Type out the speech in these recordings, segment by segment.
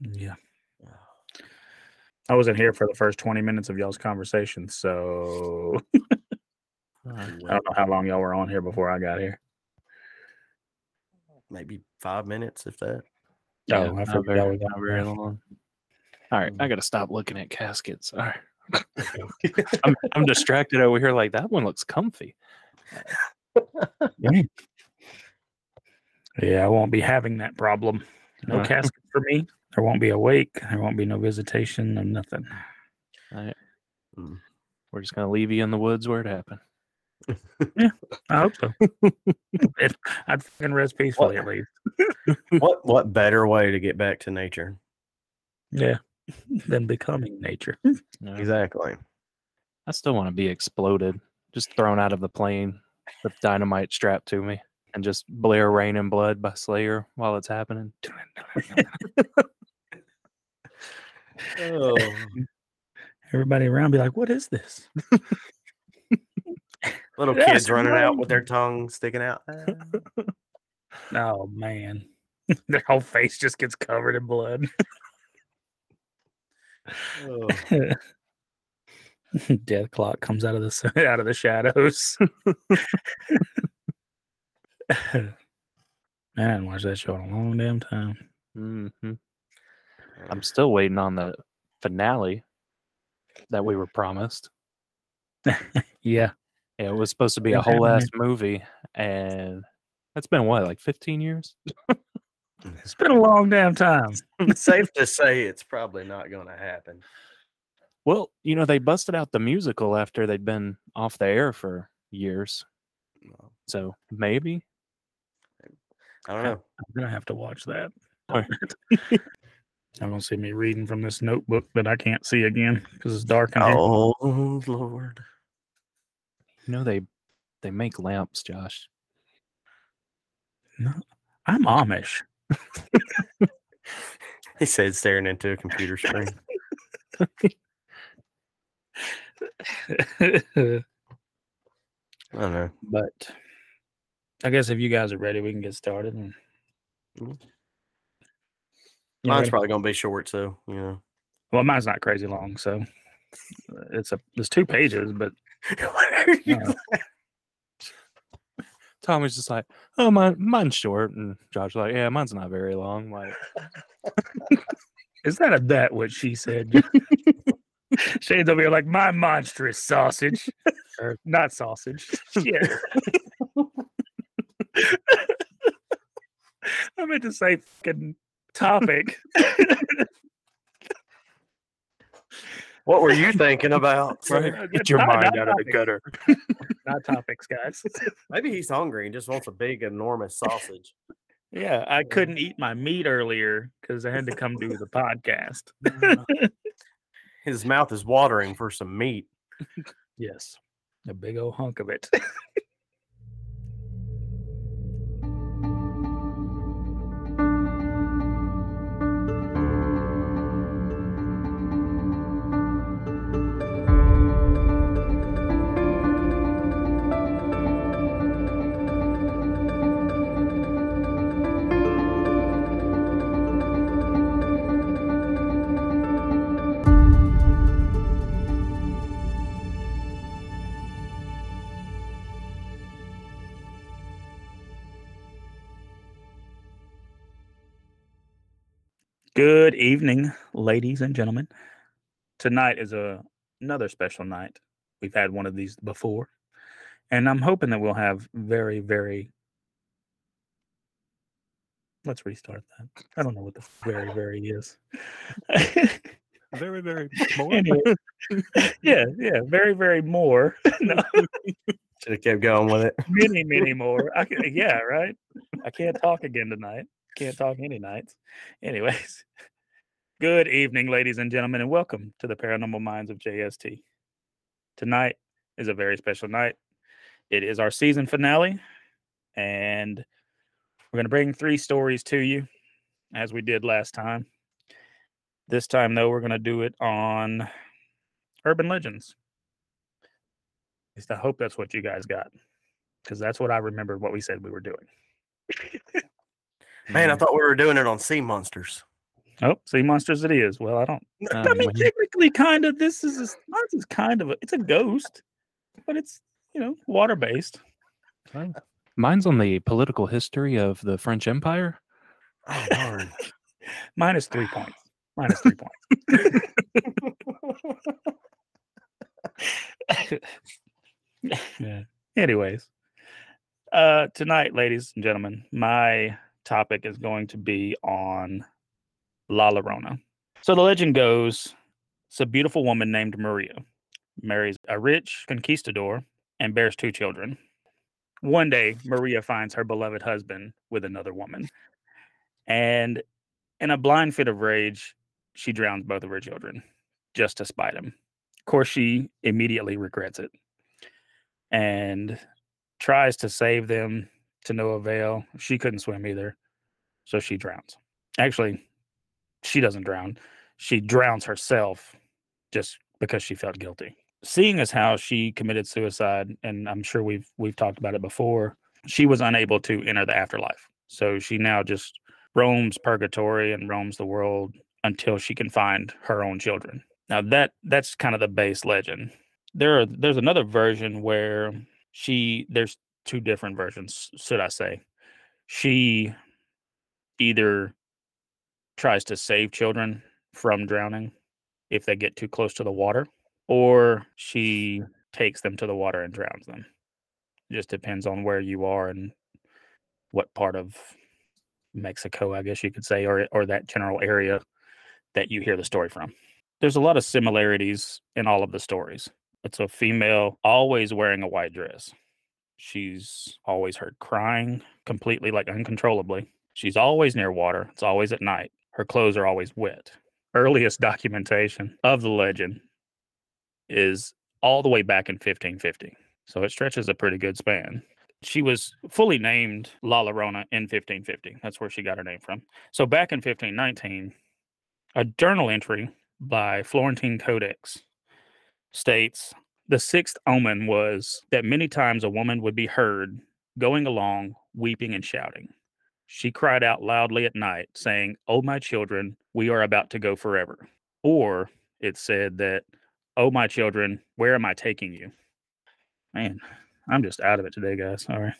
Yeah. I wasn't here for the first 20 minutes of y'all's conversation, so Uh, I don't know how long y'all were on here before I got here. Maybe five minutes, if that. Oh, yeah, I forgot very, y'all was not on very there. long. All right, I got to stop looking at caskets. All right. I'm, I'm distracted over here. Like that one looks comfy. Yeah. Yeah, I won't be having that problem. No Uh. casket for me. There won't be a wake. There won't be no visitation. No nothing. All right. Mm. We're just gonna leave you in the woods where it happened. yeah, I hope so. if I'd fucking rest peacefully at least. what what better way to get back to nature? Yeah. Than becoming nature. No, Exactly. I still want to be exploded, just thrown out of the plane with dynamite strapped to me, and just blare "Raining Blood" by Slayer while it's happening. Oh, Everybody around be like, what is this? little That's kids running out with their tongue sticking out. Oh man. Their whole face just gets covered in blood. Oh. Dethklok comes out of the out of the shadows. Man, I haven't watched that show in a long damn time. hmm I'm still waiting on the finale that we were promised. Yeah. Yeah, it was supposed to be a whole ass movie, and that's been what, like 15 years? It's been a long damn time. Safe to say it's probably not going to happen. Well, you know, they busted out the musical after they'd been off the air for years. So maybe. I don't know. I'm gonna have to watch that. Alright. I'm gonna see me reading from this notebook that I can't see again because it's dark in here. Oh Lord. You know, they they make lamps, Josh. No, I'm Amish. He said, staring into a computer screen. I don't know. but I guess if you guys are ready, we can get started. And... Mm. You Mine's ready? probably going to be short, so you know. well, mine's not crazy long, so uh, it's a there's two pages, but Whatever you uh, Tommy's just like, oh, mine, mine's short. And Josh's like, yeah, mine's not very long. Like, is that a that what she said? Shane's over here like my monstrous sausage, or not sausage. Shit. I meant to say fucking topic. What were you thinking about? right? Get your Not- mind not out of the gutter. Not topics, guys. Maybe he's hungry and just wants a big, enormous sausage. Yeah, I couldn't eat my meat earlier because I had to come do the podcast. His mouth is watering for some meat. Yes, a big old hunk of it. Good evening, ladies and gentlemen. Tonight is a another special night. We've had one of these before, and I'm hoping that we'll have very, very. Let's restart that. I don't know what the very, very is. Very, very more. Anyway, yeah, yeah, very, very more. no, Should have kept going with it. many, many more. I can, yeah, right. I can't talk again tonight. Can't talk any nights. Anyways, good evening, ladies and gentlemen, and welcome to the Paranormal Minds of JST. Tonight is a very special night. It is our season finale, and we're going to bring three stories to you, as we did last time. This time, though, we're going to do it on urban legends. At least I hope that's what you guys got, because that's what I remember what we said we were doing. Man, I thought we were doing it on sea monsters. Oh, sea monsters it is. Well, I don't. Uh, I mean, when- technically, kind of. This is a, Mars is kind of a. It's a ghost, but it's you know water based. Mine's on the political history of the French Empire. Oh, darn. Minus three points. Minus three points. yeah. Anyways, uh, tonight, ladies and gentlemen, my topic is going to be on La Llorona. So the legend goes, it's a beautiful woman named Maria, marries a rich conquistador, and bears two children. One day, Maria finds her beloved husband with another woman, and in a blind fit of rage, she drowns both of her children just to spite him. Of course, she immediately regrets it and tries to save them to no avail. She couldn't swim either, so she drowns. Actually, she doesn't drown. She drowns herself just because she felt guilty. Seeing as how she committed suicide, and I'm sure we've we've talked about it before, she was unable to enter the afterlife. So she now just roams purgatory and roams the world until she can find her own children. Now that that's kind of the base legend. There are there's another version where she there's two different versions, should I say. She either tries to save children from drowning if they get too close to the water, or she takes them to the water and drowns them. It Just depends on where you are and what part of Mexico, I guess you could say, or or that general area that you hear the story from. There's a lot of similarities in all of the stories. It's a female always wearing a white dress. She's always heard crying completely, like uncontrollably. She's always near water. It's always at night. Her clothes are always wet. Earliest documentation of the legend is all the way back in 1550. So it stretches a pretty good span. She was fully named La Llorona in 1550. That's where she got her name from. So back in 1519, a journal entry by Florentine Codex states the sixth omen was that many times a woman would be heard going along, weeping and shouting. She cried out loudly at night, saying, Oh, my children, we are about to go forever. Or it said that, Oh, my children, where am I taking you? Man, I'm just out of it today, guys. Right.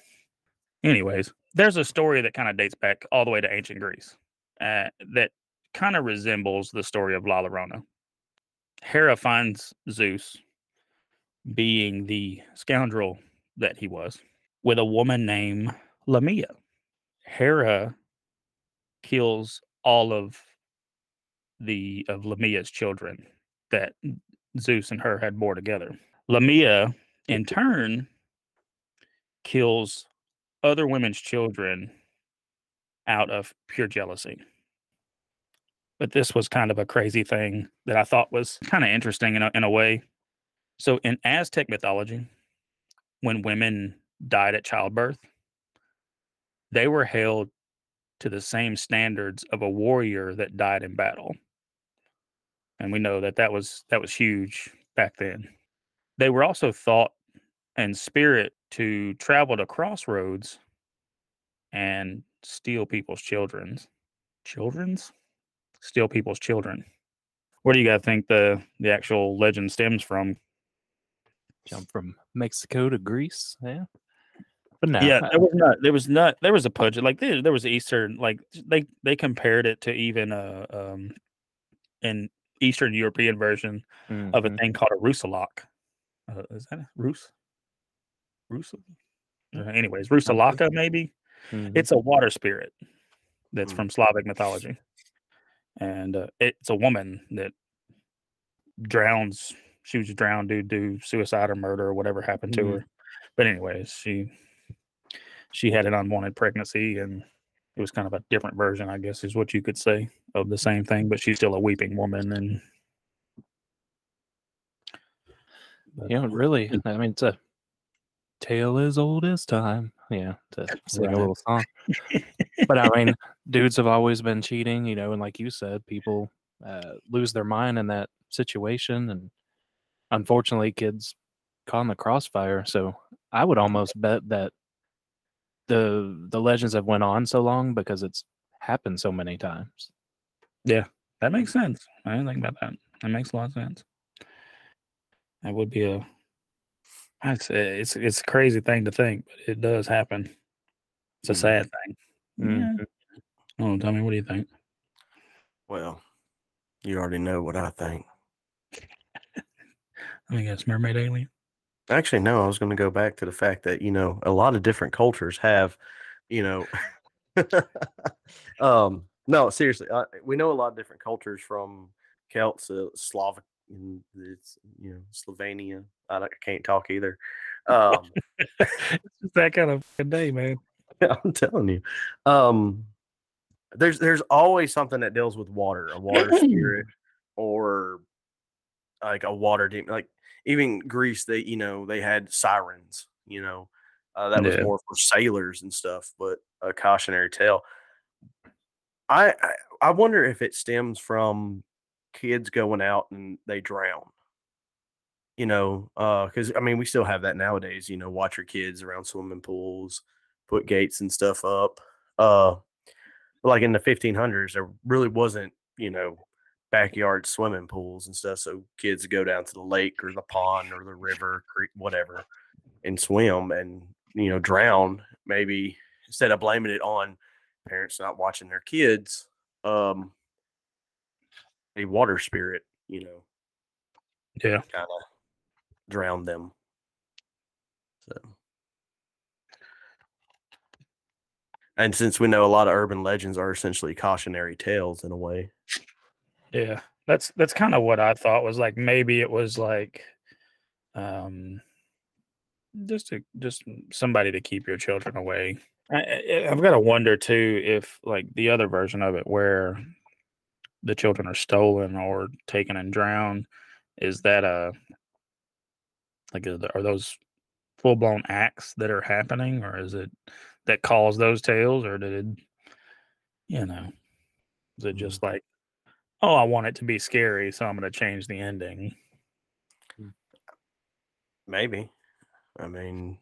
Anyways, there's a story that kind of dates back all the way to ancient Greece uh, that kind of resembles the story of La Llorona. Hera finds Zeus being the scoundrel that he was with a woman named Lamia. Hera kills all of the of Lamia's children that Zeus and her had bore together. Lamia, in turn, kills other women's children out of pure jealousy. But this was kind of a crazy thing that I thought was kind of interesting in a, in a way. So, in Aztec mythology, when women died at childbirth, they were held to the same standards of a warrior that died in battle. And we know that that was that was huge back then. They were also thought and spirit to travel to crossroads and steal people's children's children's steal people's children. Where do you guys think the the actual legend stems from? Jump from Mexico to Greece. Yeah. But no. yeah, there was not there was not there was a pudge like there, there was Eastern like they they compared it to even uh um an Eastern European version of a mhm. thing called a Rusalak. Uh, is that a Rus? Rus? Uh, anyways, Rusalaka maybe. Mhm. It's a water spirit that's Hmm. from Slavic mythology, and uh, it's a woman that drowns. She was drowned due to suicide or murder or whatever happened to Mhm. her. But anyways, she she had an unwanted pregnancy, and it was kind of a different version, I guess, is what you could say of the same thing. But she's still a weeping woman, and but- you know, really, Mm. I mean, it's a tale as old as time. Yeah, to sing Right. a little song. But I mean, dudes have always been cheating, you know, and like you said, people uh, lose their mind in that situation, and unfortunately, kids caught in the crossfire. So I would almost bet that the the legends have went on so long because it's happened so many times. Yeah, that makes sense. I didn't think about that. That makes a lot of sense. That would be a. I'd say it's it's a crazy thing to think, but it does happen. It's a Mhm. sad thing. Yeah. Mhm. Oh, tell me, what do you think? Well, you already know what I think. I think it's mermaid alien. Actually, no, I was going to go back to the fact that, you know, a lot of different cultures have, you know, um, no, seriously, uh, we know a lot of different cultures from Celts, to Slavic, and it's, you know, Slovenia. I, I can't talk either. Um, it's just that kind of day, man. I'm telling you. Um there's there's always something that deals with water, a water spirit or like a water demon. Like even Greece, they you know, they had sirens, you know. Uh, that was more for sailors and stuff, but a cautionary tale. I, I I wonder if it stems from kids going out and they drown. You know, because I mean, we still have that nowadays. You know, watch your kids around swimming pools, put gates and stuff up. Uh, like in the 1500s, there really wasn't, you know, backyard swimming pools and stuff. So kids go down to the lake or the pond or the river, creek, whatever, and swim and you know drown. Maybe instead of blaming it on parents not watching their kids, um, a water spirit, you know, Yeah. kind of drown them. So, and since we know a lot of urban legends are essentially cautionary tales in a way, Yeah, that's that's kind of what I thought was like maybe it was like, um, just to just somebody to keep your children away. I, I've got to wonder too if like the other version of it where the children are stolen or taken and drowned, is that a like are those full blown acts that are happening, or is it that cause those tales, or did it, you know, is it Mm. just like oh, I want it to be scary, so I'm going to change the ending. maybe. I mean,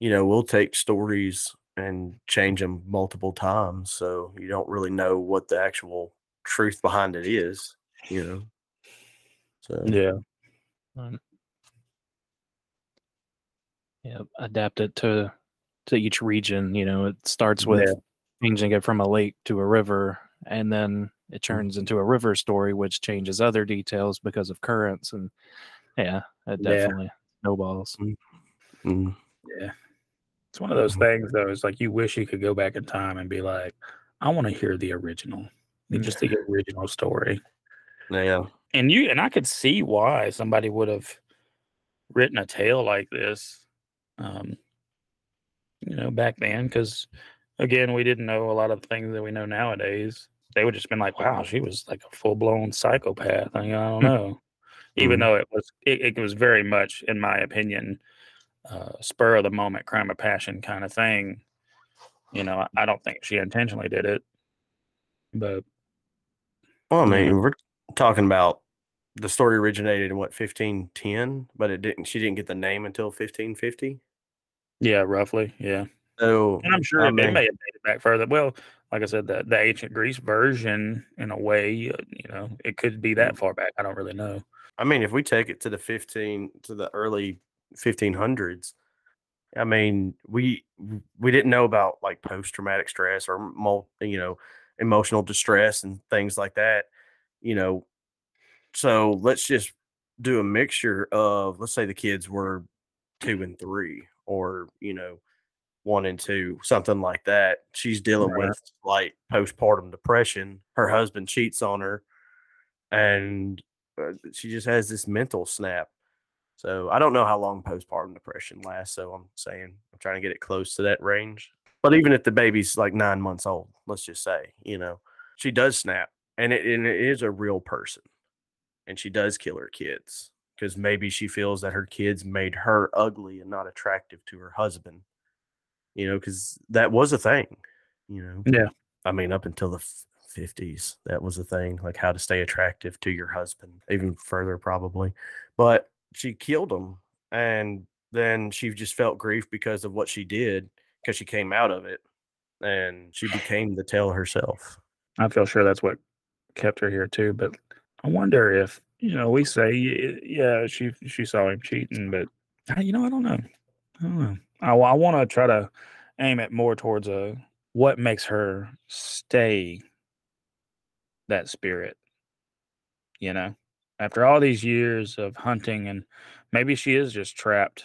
you know, we'll take stories and change them multiple times, so you don't really know what the actual truth behind it is, you know. So Yeah. Um, yeah, adapt it to to each region. You know, it starts with Yeah. changing it from a lake to a river, and then it turns into a river story, which changes other details because of currents, and yeah, it Yeah. definitely snowballs. mm, Yeah. It's one of those Mhm. things though, it's like you wish you could go back in time and be like, I want to hear the original. Mm. Just the original story. yeah, And you and I could see why somebody would have written a tale like this. Um, you know, back then, because again, we didn't know a lot of things that we know nowadays. They would just been like, "Wow, she was like a full blown psychopath." I, mean, I don't know, even Mhm. though it was it, it was very much, in my opinion, uh, spur of the moment, crime of passion kind of thing. You know, I, I don't think she intentionally did it, but Well, I mean, we're talking about the story originated in what 1510, but it didn't. She didn't get the name until 1550. yeah, roughly, yeah. So And I'm sure I it, it mean- may have dated back further. Well, like I said, the, the ancient Greece version, in a way, uh, you know, it could be Mm. that far back. I don't really know. I mean, if we take it to the 15 to the early 1500s, I mean, we we didn't know about like post traumatic stress or you know, emotional distress and things like that, you know. So let's just do a mixture of let's say the kids were 2 and 3 or, you know, 1 and 2, something like that. She's dealing Right. with like postpartum depression. Her husband cheats on her and uh, she just has this mental snap. So I don't know how long postpartum depression lasts. So I'm saying I'm trying to get it close to that range. But even if the baby's like nine months old, let's just say, you know, she does snap, and it, and it is a real person, and she does kill her kids because maybe she feels that her kids made her ugly and not attractive to her husband. You know, because that was a thing. You know. Yeah. I mean, up until the f- 50s, that was a thing, like how to stay attractive to your husband, even further, probably. But she killed him. And then she just felt grief because of what she did, because she came out of it and she became the tale herself. I feel sure that's what kept her here too. But I wonder if you know we say yeah she she saw him cheating, but ah, you know I don't know. Hmm. I don't know. I, I want to try to aim it more towards a what makes her stay that spirit. You know, after all these years of hunting and maybe she is just trapped.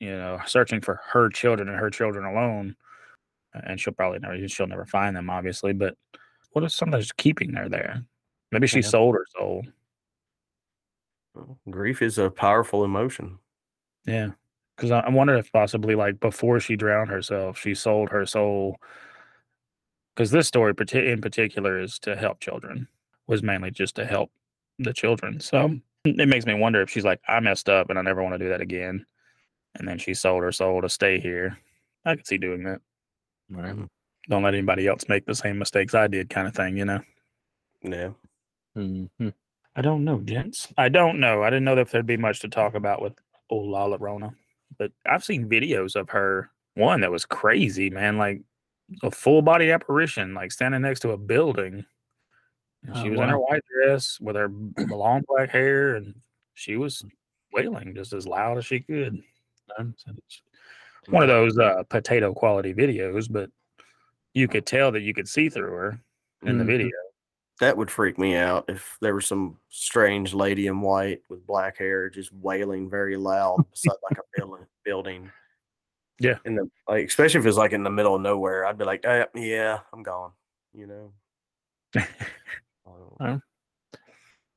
You know, searching for her children and her children alone and she'll probably never she'll never find them obviously but what if something's keeping her there maybe she Yeah. sold her soul Grief is a powerful emotion. yeah because I, I wonder if possibly like before she drowned herself she sold her soul because this story in particular is to help children was mainly just to help the children so it makes me wonder if she's like i messed up and i never want to do that again and then she sold her soul to stay here i could see doing that Right. don't let anybody else make the same mistakes i did kind of thing you know Yeah. Mhm. I don't know, gents. I don't know. I didn't know if there'd be much to talk about with old La Llorona, but I've seen videos of her. One that was crazy, man, like a full body apparition, like standing next to a building. And she Oh, was in her white dress with her long black hair, and she was wailing just as loud as she could. One of those uh, potato quality videos, but you could tell that you could see through her in the Mhm. video. That would freak me out if there was some strange lady in white with black hair just wailing very loud beside like a building. Building. Yeah. In the like, especially if it's like in the middle of nowhere, I'd be like, uh, yeah, I'm gone. You know. Um,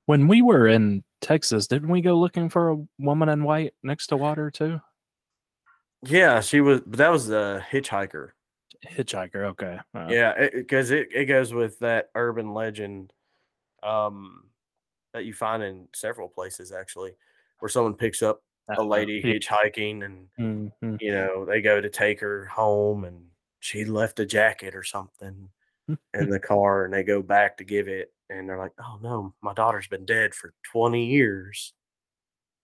When we were in Texas, didn't we go looking for a woman in white next to water too? yeah, she was. But that was the hitchhiker. Hitchhiker. Okay. Uh, Yeah, because it, it goes with that urban legend um, that you find in several places actually, where someone picks up a lady hitchhiking and Mhm. you know they go to take her home and she left a jacket or something in the car and they go back to give it and they're like, oh no, my daughter's been dead for 20 years.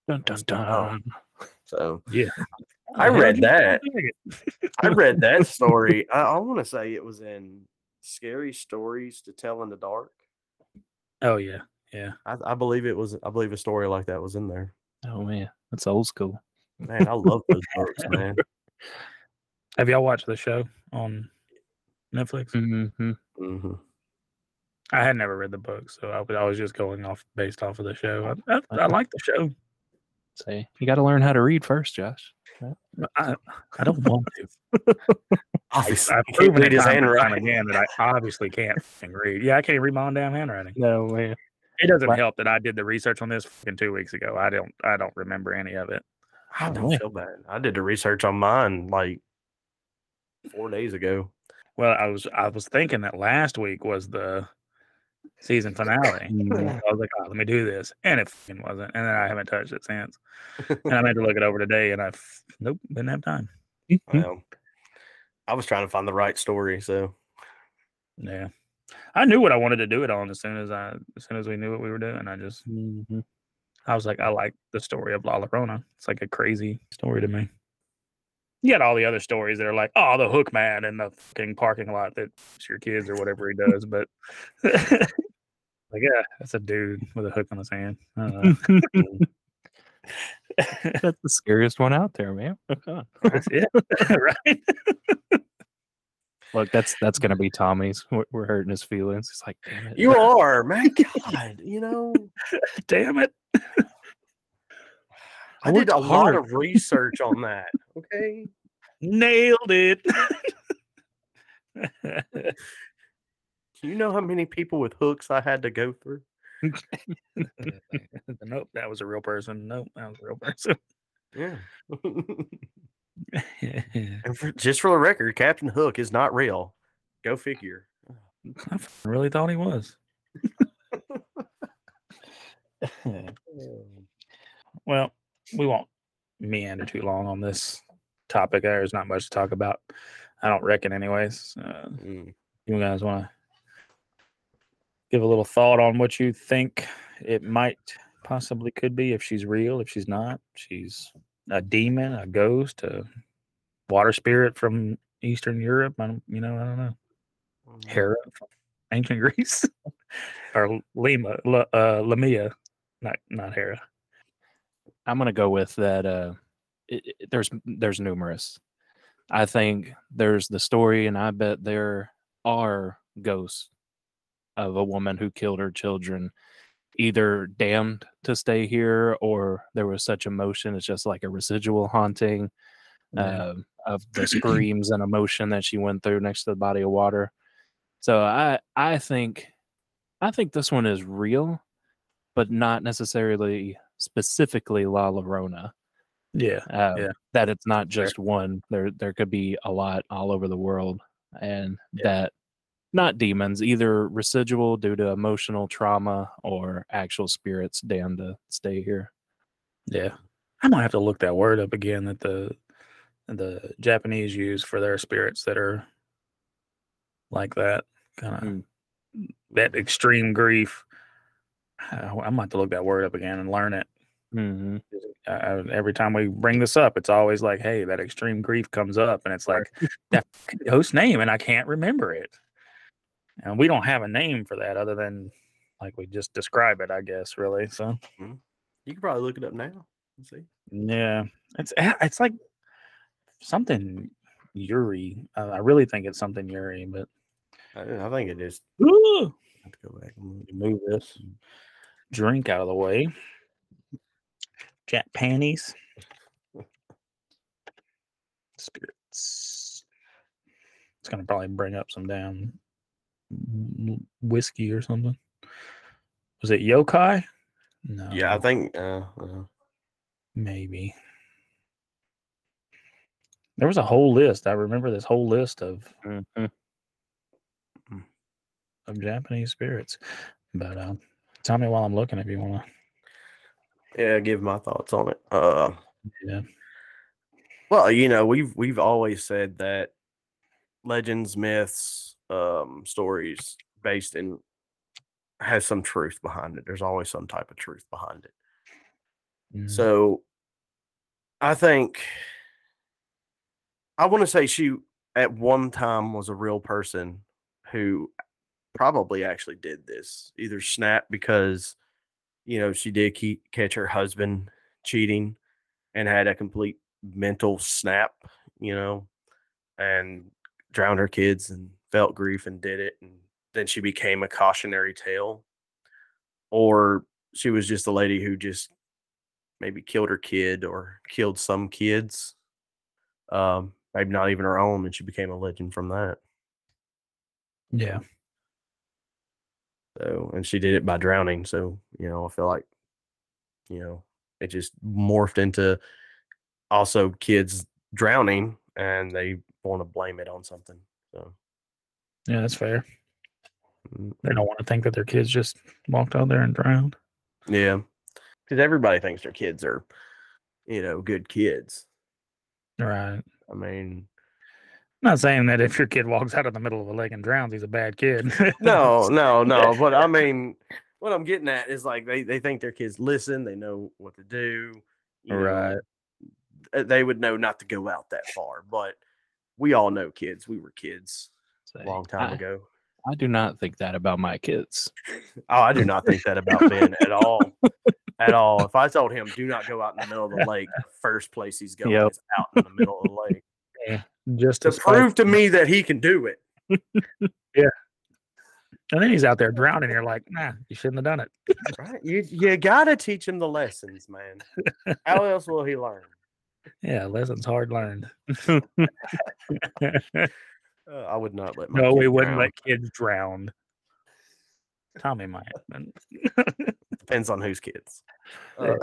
Dun, dun, oh. dun. So Yeah. I read that. I read that story. I, I want to say it was in Scary Stories to Tell in the Dark. Oh yeah, yeah. I, I believe it was. I believe a story like that was in there. Oh man, that's old school. Man, I love those books, man. Have y'all watched the show on Netflix? hmm hmm I had never read the book, so I was, I was just going off based off of the show. I, I, I like the show. Say you got to learn how to read first, Josh. I, I don't want to. Obviously, I've he proven read it his and handwriting. again that I obviously can't read. Yeah, I can't read my own damn handwriting. No man. It doesn't Right. help that I did the research on this fucking two weeks ago. I don't I don't remember any of it. I Oh, don't yeah. feel bad. I did the research on mine like four days ago. Well, I was I was thinking that last week was the season finale. I was like, oh, let me do this, and it fucking wasn't. And then I haven't touched it since. And I meant to look it over today, and I f- nope didn't have time. Mhm. Well, I was trying to find the right story, so Yeah, I knew what I wanted to do it on as soon as I as soon as we knew what we were doing. I just Mhm. I was like, I like the story of La Llorona. It's like a crazy story to me. You got all the other stories that are like, oh, the hook man in the fucking parking lot that f***s your kids or whatever he does, but like, yeah, that's a dude with a hook on his hand. I don't know. That's the scariest one out there, man. That's it, right? Look, that's that's gonna be Tommy's. We're, we're hurting his feelings. He's like, damn it. you are, man. God, you know, Damn it! I did a lot of research on that. Okay, Nailed it. do you know how many people with hooks I had to go through? nope, that was a real person. Nope, that was a real person. Yeah. and for, just for the record, Captain Hook is not real. Go figure. I really thought he was. well, we won't meander too long on this topic. There's not much to talk about. I don't reckon, anyways. Uh, Mm. you guys want to give a little thought on what you think it might possibly could be if she's real, if she's not, she's a demon, a ghost, a water spirit from Eastern Europe. I don't, you know, I don't know. Mm. Hera. ancient Greece, or Lima, La, uh, Lamia, not not Hera. I'm gonna go with that. Uh, it, it- there's there's numerous. I think there's the story, and I bet there are ghosts of a woman who killed her children, either damned to stay here, or there was such emotion. It's just like a residual haunting Yeah. um, of the screams and emotion that she went through next to the body of water. So I I think I think this one is real, but not necessarily specifically La Llorona. yeah, Uh, Yeah. That it's not just one. There there could be a lot all over the world, and Yeah. that not demons, either residual due to emotional trauma or actual spirits damned to stay here. yeah. I might have to look that word up again that the the Japanese use for their spirits that are like that kind of Mm. that extreme grief. I, I might have to look that word up again and learn it. hmm uh, every time we bring this up, it's always like, "Hey, that extreme grief comes up," and it's like that host name, and I can't remember it. And we don't have a name for that other than like we just describe it, I guess. Really, so You can probably look it up now and see. yeah, it's eh, it's like something Yuri. Uh, I really think it's something Yuri, but I, I think it is. Ooh, I have to go back and move this drink out of the way. Jack panties. Spirits. It's gonna probably bring up some damn whiskey or something. Was it yokai? No. Yeah, I think. Uh, uh, maybe. There was a whole list. I remember this whole list of Mhm. of Japanese spirits. But um, tell me while I'm looking if you want to. yeah, give my thoughts on it. Uh, Yeah. well, you know, we've we've always said that legends, myths, um, stories based in has some truth behind it. There's always some type of truth behind it. Mm, So I think I want to say she at one time was a real person who probably actually did this. Either snap because you know she did keep, catch her husband cheating and had a complete mental snap, you know, and drowned her kids and felt grief and did it and then she became a cautionary tale or she was just a lady who just maybe killed her kid or killed some kids um maybe not even her own and she became a legend from that yeah. So and she did it by drowning so you know i feel like you know it just morphed into also kids drowning and they want to blame it on something so Yeah, that's fair. mm, They don't want to think that their kids just walked out there and drowned. yeah because everybody thinks their kids are you know good kids Right. i mean I'm not saying that if your kid walks out of the middle of a lake and drowns, he's a bad kid. no, no, no. But I mean, what I'm getting at is like they, they think their kids listen, they know what to do. you know, Right. uh, They would know not to go out that far. But we all know kids. We were kids Say, a long time I, ago. I do not think that about my kids. Oh, I do not think that about Ben at all. At all. If I told him, do not go out in the middle of the lake, the first place he's going Yep. is out in the middle of the lake. Just To to prove to me that he can do it. Yeah. And then he's out there drowning. You're like, nah, you shouldn't have done it. Right? You, you got to teach him the lessons, man. How else will he learn? Yeah, lessons hard learned. Uh, I would not let my no, we wouldn't drown. let kids drown. Tommy might. but- Depends on whose kids. Uh,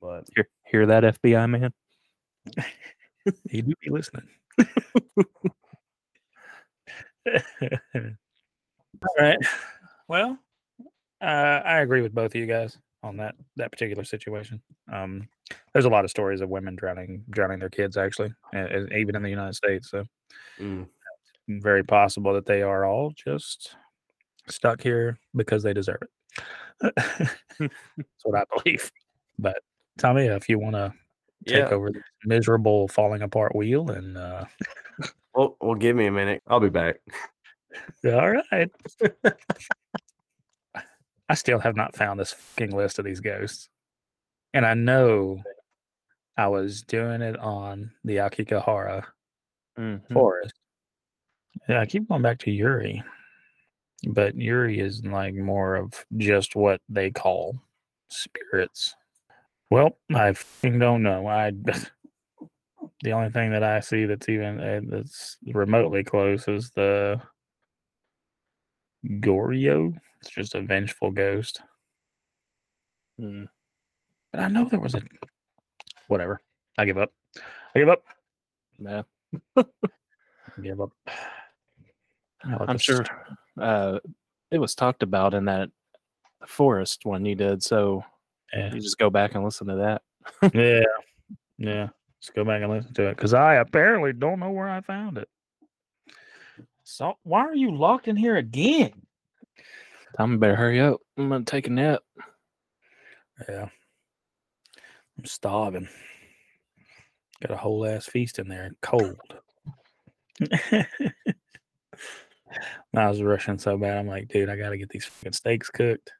but Hear, hear that, FBI man? He do be listening. All right. Well, uh, I agree with both of you guys on that that particular situation. Um, there's a lot of stories of women drowning drowning their kids, actually, and, and even in the United States. So mm, very possible that they are all just stuck here because they deserve it. That's what I believe. But Tommy, if you want to take yeah, over this miserable falling apart wheel and uh, Well, well, give me a minute. I'll be back. All right. I still have not found this fucking list of these ghosts. And I know I was doing it on the Aokigahara Mhm. forest. Yeah, I keep going back to Yuri. But Yuri is like more of just what they call spirits. Well, I don't know. I the only thing that I see that's even uh, that's remotely close is the Goryo. It's just a vengeful ghost. Mm. But I know there was a whatever. I give up. I give up. Yeah. I give up. I'm sure uh, it was talked about in that forest one you did. So Yeah. you just go back and listen to that. yeah. Yeah. Let's go back and listen to it because I apparently don't know where I found it. So why are you locked in here again? Tommy better hurry up. I'm gonna take a nap. Yeah. I'm starving. Got a whole ass feast in there, cold. I was rushing so bad. I'm like, dude, I got to get these fucking steaks cooked.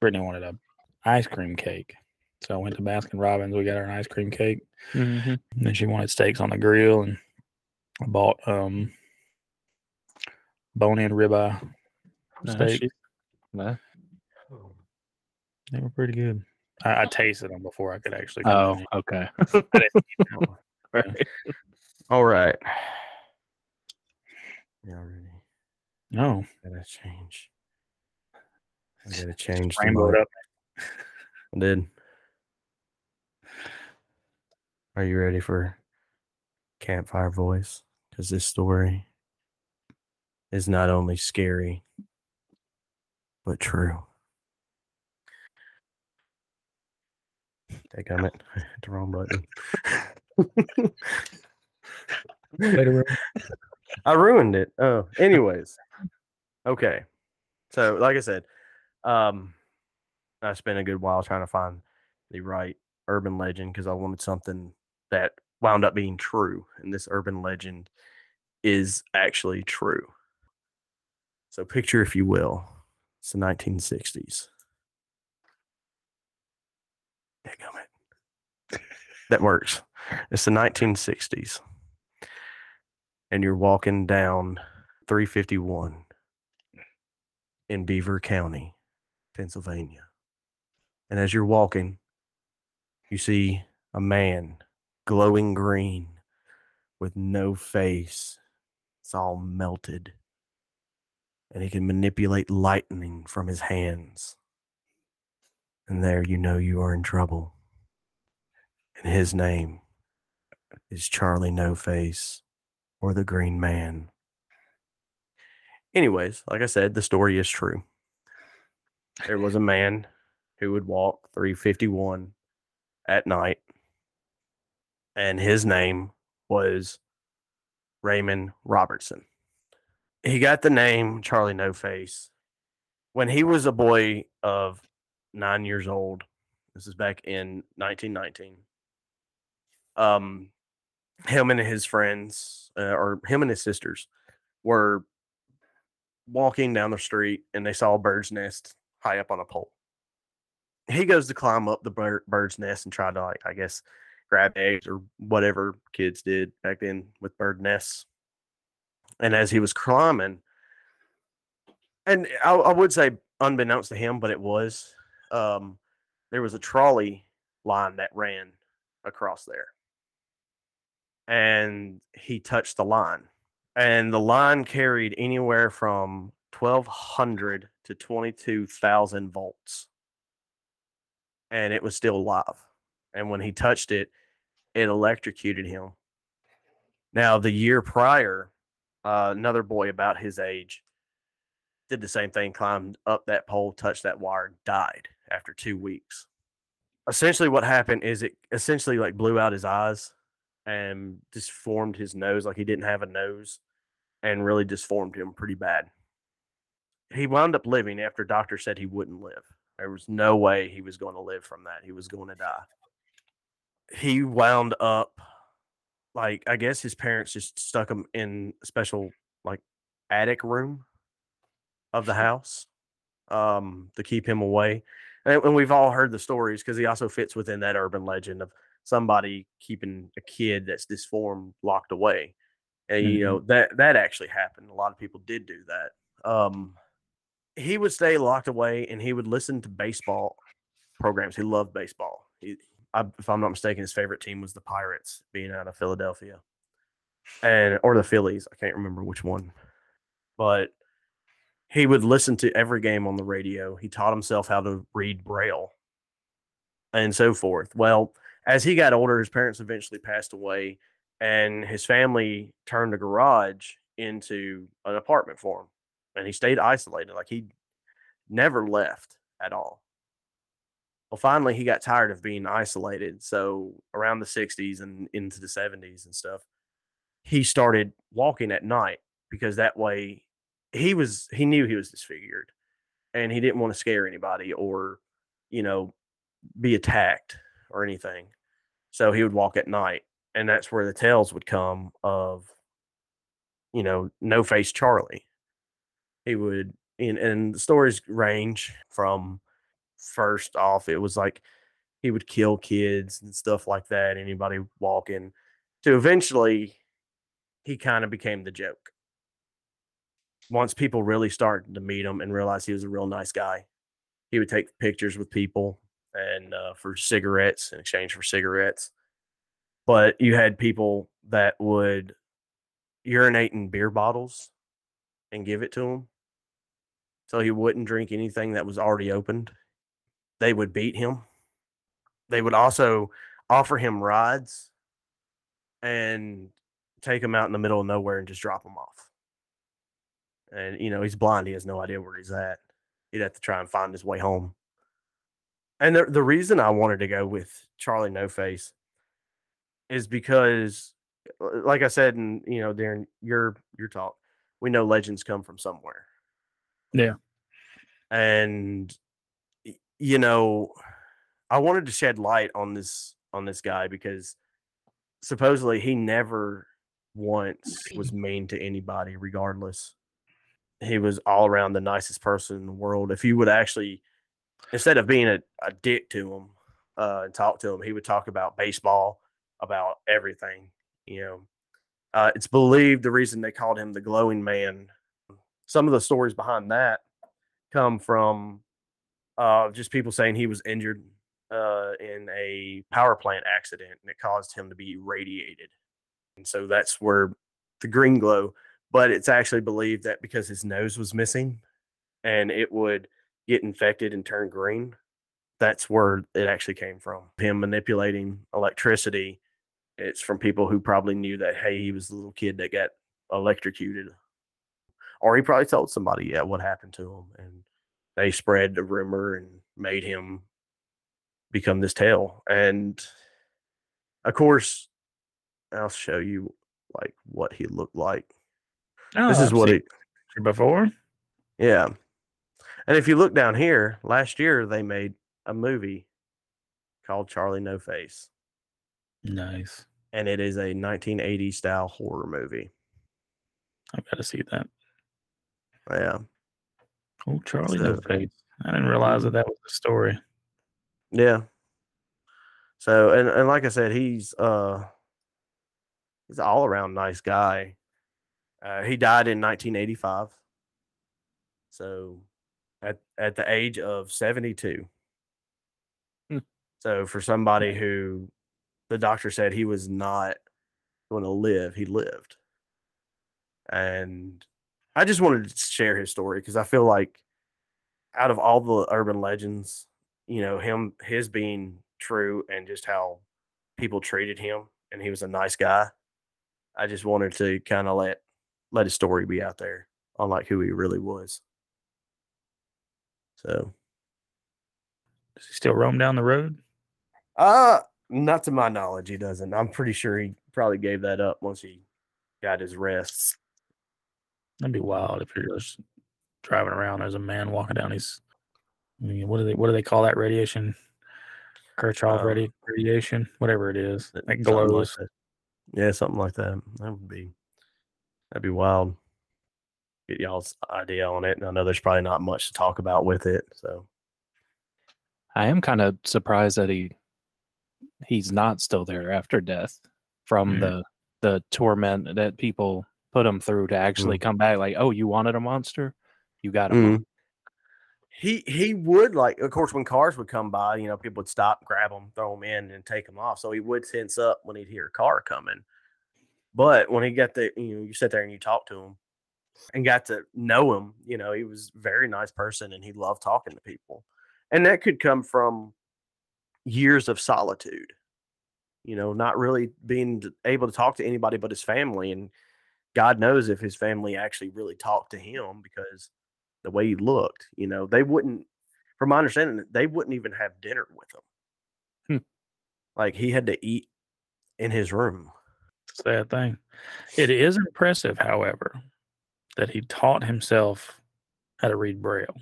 Brittany wanted a ice cream cake. So I went to Baskin Robbins. We got her an ice cream cake. Mm-hmm. And then she wanted steaks on the grill. And I bought um bone in ribeye steak. yeah. They were pretty good. I, I tasted them before I could actually. Oh, in. okay. I didn't eat them. Right. All right. Y'all ready? No, Gotta change. I gotta change. the rainbowed up. I did. Are you ready for campfire voice? Because this story is not only scary, but true. Take on it. Hit the wrong button. I ruined it. Oh, anyways. Okay. So, like I said, um, I spent a good while trying to find the right urban legend because I wanted something that wound up being true. And this urban legend is actually true. So, picture, if you will, it's the 1960s. Dadgummit. That works. It's the 1960s. And you're walking down 351 in Beaver County, Pennsylvania. And as you're walking, you see a man glowing green with no face. It's all melted. And he can manipulate lightning from his hands. And there you know you are in trouble. And his name is Charlie No Face or the Green Man. Anyways, like I said, the story is true. There was a man who would walk 351 at night, and his name was Raymond Robinson. He got the name Charlie No Face when he was a boy of nine years old. This is back in 1919. Um, him and his friends, uh, or him and his sisters, were walking down the street and they saw a bird's nest high up on a pole. He goes to climb up the bird, bird's nest and try to, like, I guess, grab eggs or whatever kids did back then with bird nests. And as he was climbing, and I, I would say unbeknownst to him, but it was, um, there was a trolley line that ran across there. And he touched the line and the line carried anywhere from 1200 to 22,000 volts. And it was still live. And when he touched it, it electrocuted him. Now, the year prior, uh, another boy about his age did the same thing, climbed up that pole, touched that wire, died after two weeks. Essentially, what happened is it essentially like blew out his eyes and disformed his nose like he didn't have a nose and really disformed him pretty bad. He wound up living after doctor said he wouldn't live. There was no way he was going to live from that. He was going to die. He wound up like I guess his parents just stuck him in a special like attic room of the house um to keep him away. And, and we've all heard the stories because he also fits within that urban legend of somebody keeping a kid that's disformed locked away. And you know that that actually happened. A lot of people did do that. Um he would stay locked away and he would listen to baseball programs. He loved baseball. He, I, if I'm not mistaken, his favorite team was the Pirates, being out of Philadelphia, and or the Phillies. I can't remember which one, but he would listen to every game on the radio. He taught himself how to read Braille and so forth. Well, as he got older, his parents eventually passed away, and his family turned a garage into an apartment for him and he stayed isolated. Like he never left at all. Well, finally, he got tired of being isolated. So around the 60s and into the 70s and stuff, he started walking at night because that way he was he knew he was disfigured and he didn't want to scare anybody or you know be attacked or anything so he would walk at night and that's where the tales would come of you know no face charlie he would and, and the stories range from first off it was like he would kill kids and stuff like that anybody walking to eventually he kind of became the joke. Once people really started to meet him and realize he was a real nice guy he would take pictures with people and uh, for cigarettes in exchange for cigarettes. But you had people that would urinate in beer bottles and give it to him so he wouldn't drink anything that was already opened. They would beat him. They would also offer him rides and take him out in the middle of nowhere and just drop him off. And you know, he's blind, he has no idea where he's at. He'd have to try and find his way home. And the the reason I wanted to go with Charlie No Face is because uh, like I said, and you know, Darren, your your talk, we know legends come from somewhere. Yeah. And you know, I wanted to shed light on this on this guy because supposedly he never once was mean to anybody regardless. He was all around the nicest person in the world. If you would actually instead of being a, a dick to him uh, and talk to him, he would talk about baseball, about everything. You know, uh, it's believed the reason they called him the glowing man some of the stories behind that come from uh, just people saying he was injured uh, in a power plant accident and it caused him to be radiated. And so that's where the green glow, but it's actually believed that because his nose was missing and it would get infected and turn green, that's where it actually came from. Him manipulating electricity. It's from people who probably knew that, hey, he was the little kid that got electrocuted or he probably told somebody yeah what happened to him and they spread the rumor and made him become this tale and of course i'll show you like what he looked like Oh, this is I've what it before. yeah and if you look down here last year they made a movie called charlie no face Nice. and it is a 1980 style horror movie I've got to see that. Yeah Oh, Charlie So- Face. I didn't realize that that was the story. Yeah. So and and like I said, he's uh he's an all around nice guy. Uh, he died in 1985. So at at the age of 72. Hmm. So for somebody who the doctor said he was not going to live, he lived. And I just wanted to share his story because I feel like out of all the urban legends, you know, him his being true and just how people treated him and he was a nice guy. I just wanted to kind of let let his story be out there on like who he really was. So Does he still roam down the road? uh not to my knowledge he doesn't. I'm pretty sure he probably gave that up once he got his rest. That'd be wild if you're just driving around. There's a man walking down these. I mean, what do they what do they call that radiation? Kirchhoff Um, radi- radiation, whatever it is, that Something like that. Yeah, something like that. That would be that'd be wild. Get y'all's idea on it. And I know there's probably not much to talk about with it. So I am kind of surprised that he he's not still there after death from Mm. the the torment that people put him through to actually come back. Like, oh, you wanted a monster, you got him. Mhm. he he would like of course when cars would come by, you know, people would stop, grab them, throw them in, and take them off. So he would tense up when he'd hear a car coming. But when he got there, you know, you sit there and you talk to him and got to know him, you know, he was a very nice person and he loved talking to people. And that could come from years of solitude, you know, not really being able to talk to anybody but his family. And God knows if his family actually really talked to him because the way he looked, you know, they wouldn't, from my understanding, they wouldn't even have dinner with him. Hmm. Like he had to eat in his room. Sad thing. It is impressive, however, that he taught himself how to read Braille.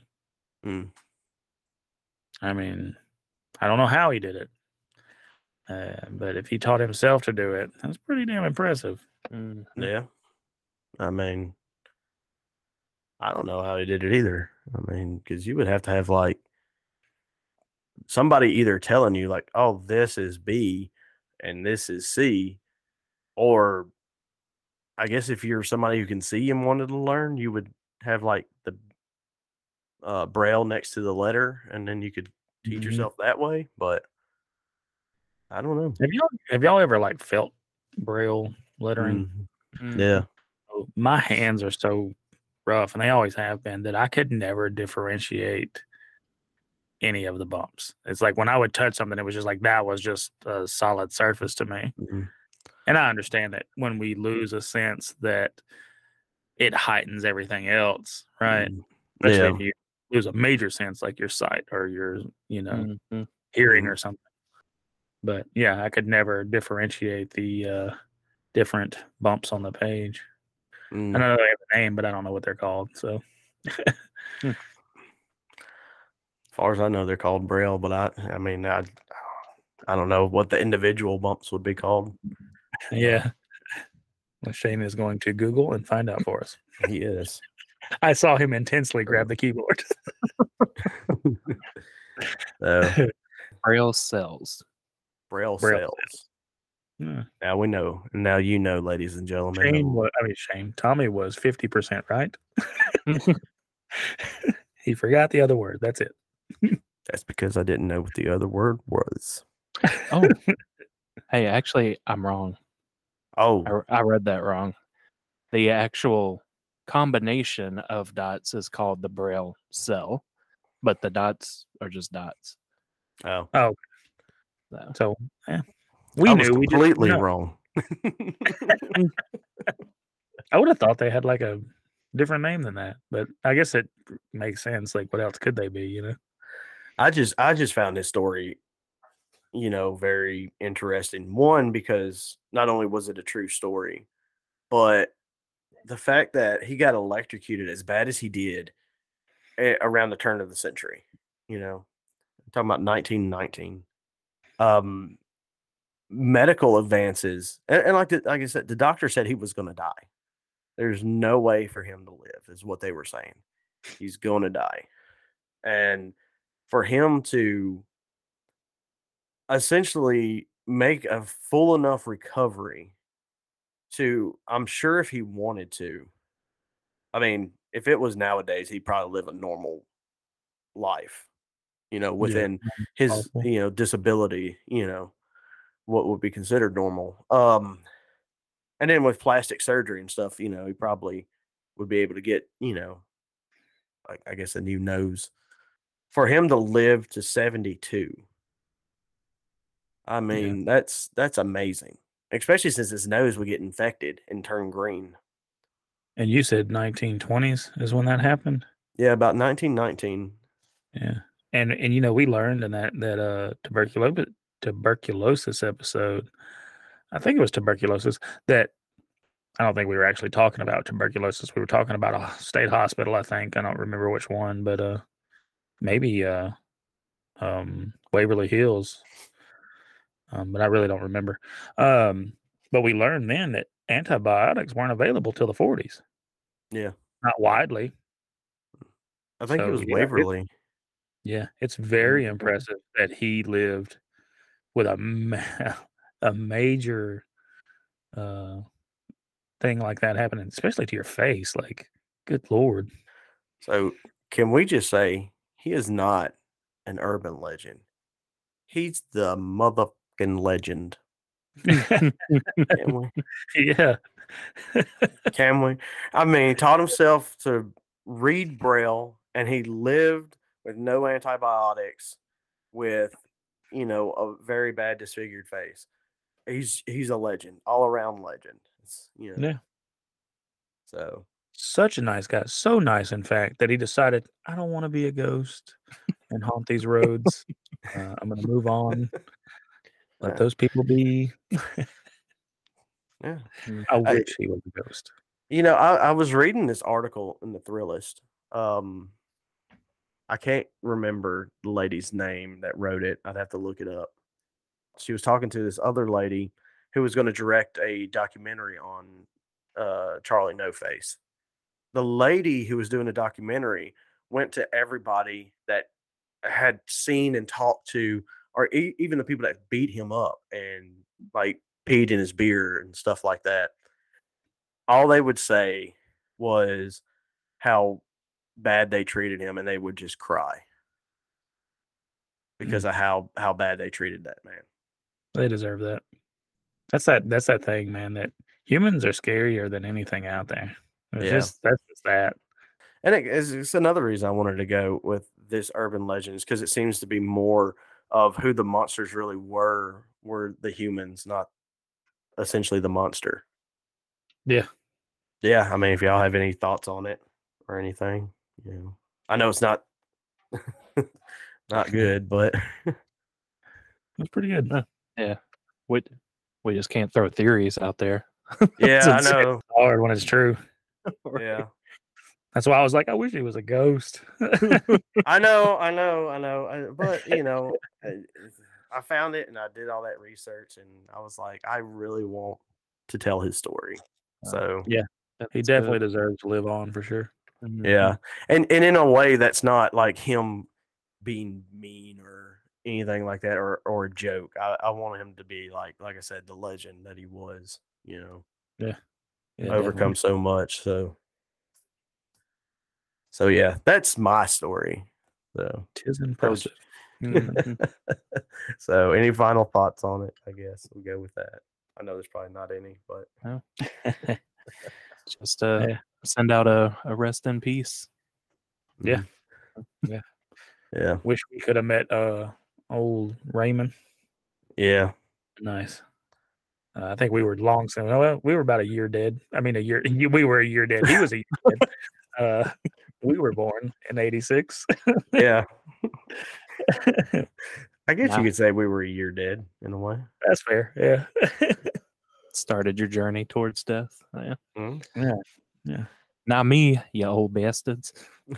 Mm. I mean, I don't know how he did it, uh, but if he taught himself to do it, that's pretty damn impressive. Mm. Yeah. I mean, I don't know how he did it either. I mean, because you would have to have like somebody either telling you, like, oh, this is B and this is C, or I guess if you're somebody who can see and wanted to learn, you would have like the uh, braille next to the letter and then you could teach Mhm. yourself that way. But I don't know. Have y'all have y'all ever like felt Braille lettering? Mm, Mm. Yeah. My hands are so rough, and they always have been, that I could never differentiate any of the bumps. It's like when I would touch something, it was just like that was just a solid surface to me. Mhm. And I understand that when we lose a sense that it heightens everything else, right? Mm. Especially Yeah. if you lose a major sense like your sight or your, you know, Mhm. hearing Mhm. or something. But yeah, I could never differentiate the uh, different bumps on the page. Mm. I know they have a name, but I don't know what they're called. So As far as I know, they're called braille, but I, I mean, I, I don't know what the individual bumps would be called. yeah, well, Shane is going to Google and find out for us. He is. I saw him intensely grab the keyboard. Uh, Braille cells. braille, Braille cells. Yeah. Now we know. Now you know, ladies and gentlemen. Shane, was, I mean Shane, Tommy was fifty percent right. he forgot the other word. That's it. That's because I didn't know what the other word was. Oh, hey, actually, I'm wrong. Oh, I read that wrong. The actual combination of dots is called the Braille cell, but the dots are just dots. oh, oh. So, So yeah. We I knew we completely didn't wrong. I would have thought they had like a different name than that, but I guess it makes sense. Like, what else could they be? You know? I just I just found this story, you know, very interesting. One because not only was it a true story, but the fact that he got electrocuted as bad as he did around the turn of the century. You know, I'm talking about 1919. Um, medical advances, and, and like the, like I said, the doctor said he was going to die. There's no way for him to live, is what they were saying. He's going to die, and for him to essentially make a full enough recovery to i'm sure if he wanted to i mean if it was nowadays he'd probably live a normal life you know within mm-hmm. his possible. you know disability you know what would be considered normal um and then with plastic surgery and stuff you know he probably would be able to get you know I, I guess a new nose. For him to live to 72 i mean that's that's amazing especially since his nose would get infected and turn green. And you said 1920s is when that happened. yeah about 1919 Yeah, and and you know we learned in that that uh tuberculosis tuberculosis episode, I think it was tuberculosis that I don't think we were actually talking about tuberculosis. We were talking about a state hospital. I think I don't remember which one, but uh maybe uh um Waverly Hills. Um, but I really don't remember. Um, But we learned then that antibiotics weren't available till the 40s, Yeah. not widely. I think So, it was yeah, it- Waverly. Yeah, it's very impressive that he lived with a ma- a major uh thing like that happening, especially to your face. Like, good lord. So can we just say he is not an urban legend? He's the motherfucking legend. Can we? yeah. Can we? I mean, he taught himself to read Braille and he lived with no antibiotics with, you know, a very bad disfigured face. He's he's a legend, all around legend. It's, you know. Yeah. So Such a nice guy. So nice, in fact, that he decided, I don't want to be a ghost and haunt these roads. Uh, I'm going to move on. Let those people be. yeah. I I- wish he was a ghost. You know, I, I was reading this article in the Thrillist. Um, I can't remember the lady's name that wrote it. I'd have to look it up. She was talking to this other lady who was going to direct a documentary on uh, Charlie No Face. The lady who was doing the documentary went to everybody that had seen and talked to, or e- even the people that beat him up and like peed in his beer and stuff like that all they would say was how bad they treated him and they would just cry mm. because of how how bad they treated that man They deserve that. That's that. That's that thing, man. That humans are scarier than anything out there. It's Yeah. just that's just that. and it, it's, it's another reason i wanted to go with this urban legends because it seems to be more of who the monsters really were were the humans not essentially the monster Yeah. yeah i mean if y'all have any thoughts on it or anything you know i know it's not not good but It's pretty good. Yeah, we we just can't throw theories out there. yeah i It's know hard when it's true. yeah That's why I was like, I wish he was a ghost. I know, I know, I know. uh, But you know, I I found it and I did all that research, and I was like, I really want to tell his story. So, yeah, he definitely good. deserves to live on for sure. Mhm. yeah, and and in a way that's not like him being mean or anything like that, or or a joke. I, I want him to be like, like I said, the legend that he was. You know, Yeah, overcome so much. So, so yeah, that's my story. So. Tis impressive. Mhm. so any final thoughts on it i guess we'll go with that i know there's probably not any but Just uh, Yeah. Send out a, a rest in peace. Yeah. mhm. yeah Wish we could have met uh old Raymond. yeah Nice. Uh, I think we were long since. Well, we were about a year dead. I mean, a year. We were a year dead. He was a year dead. Uh, we were born in '86. yeah i guess Wow. you could say we were a year dead in a way That's fair. Yeah. Started your journey towards death. Yeah. Mhm. yeah. Yeah. Not me, you old bastards.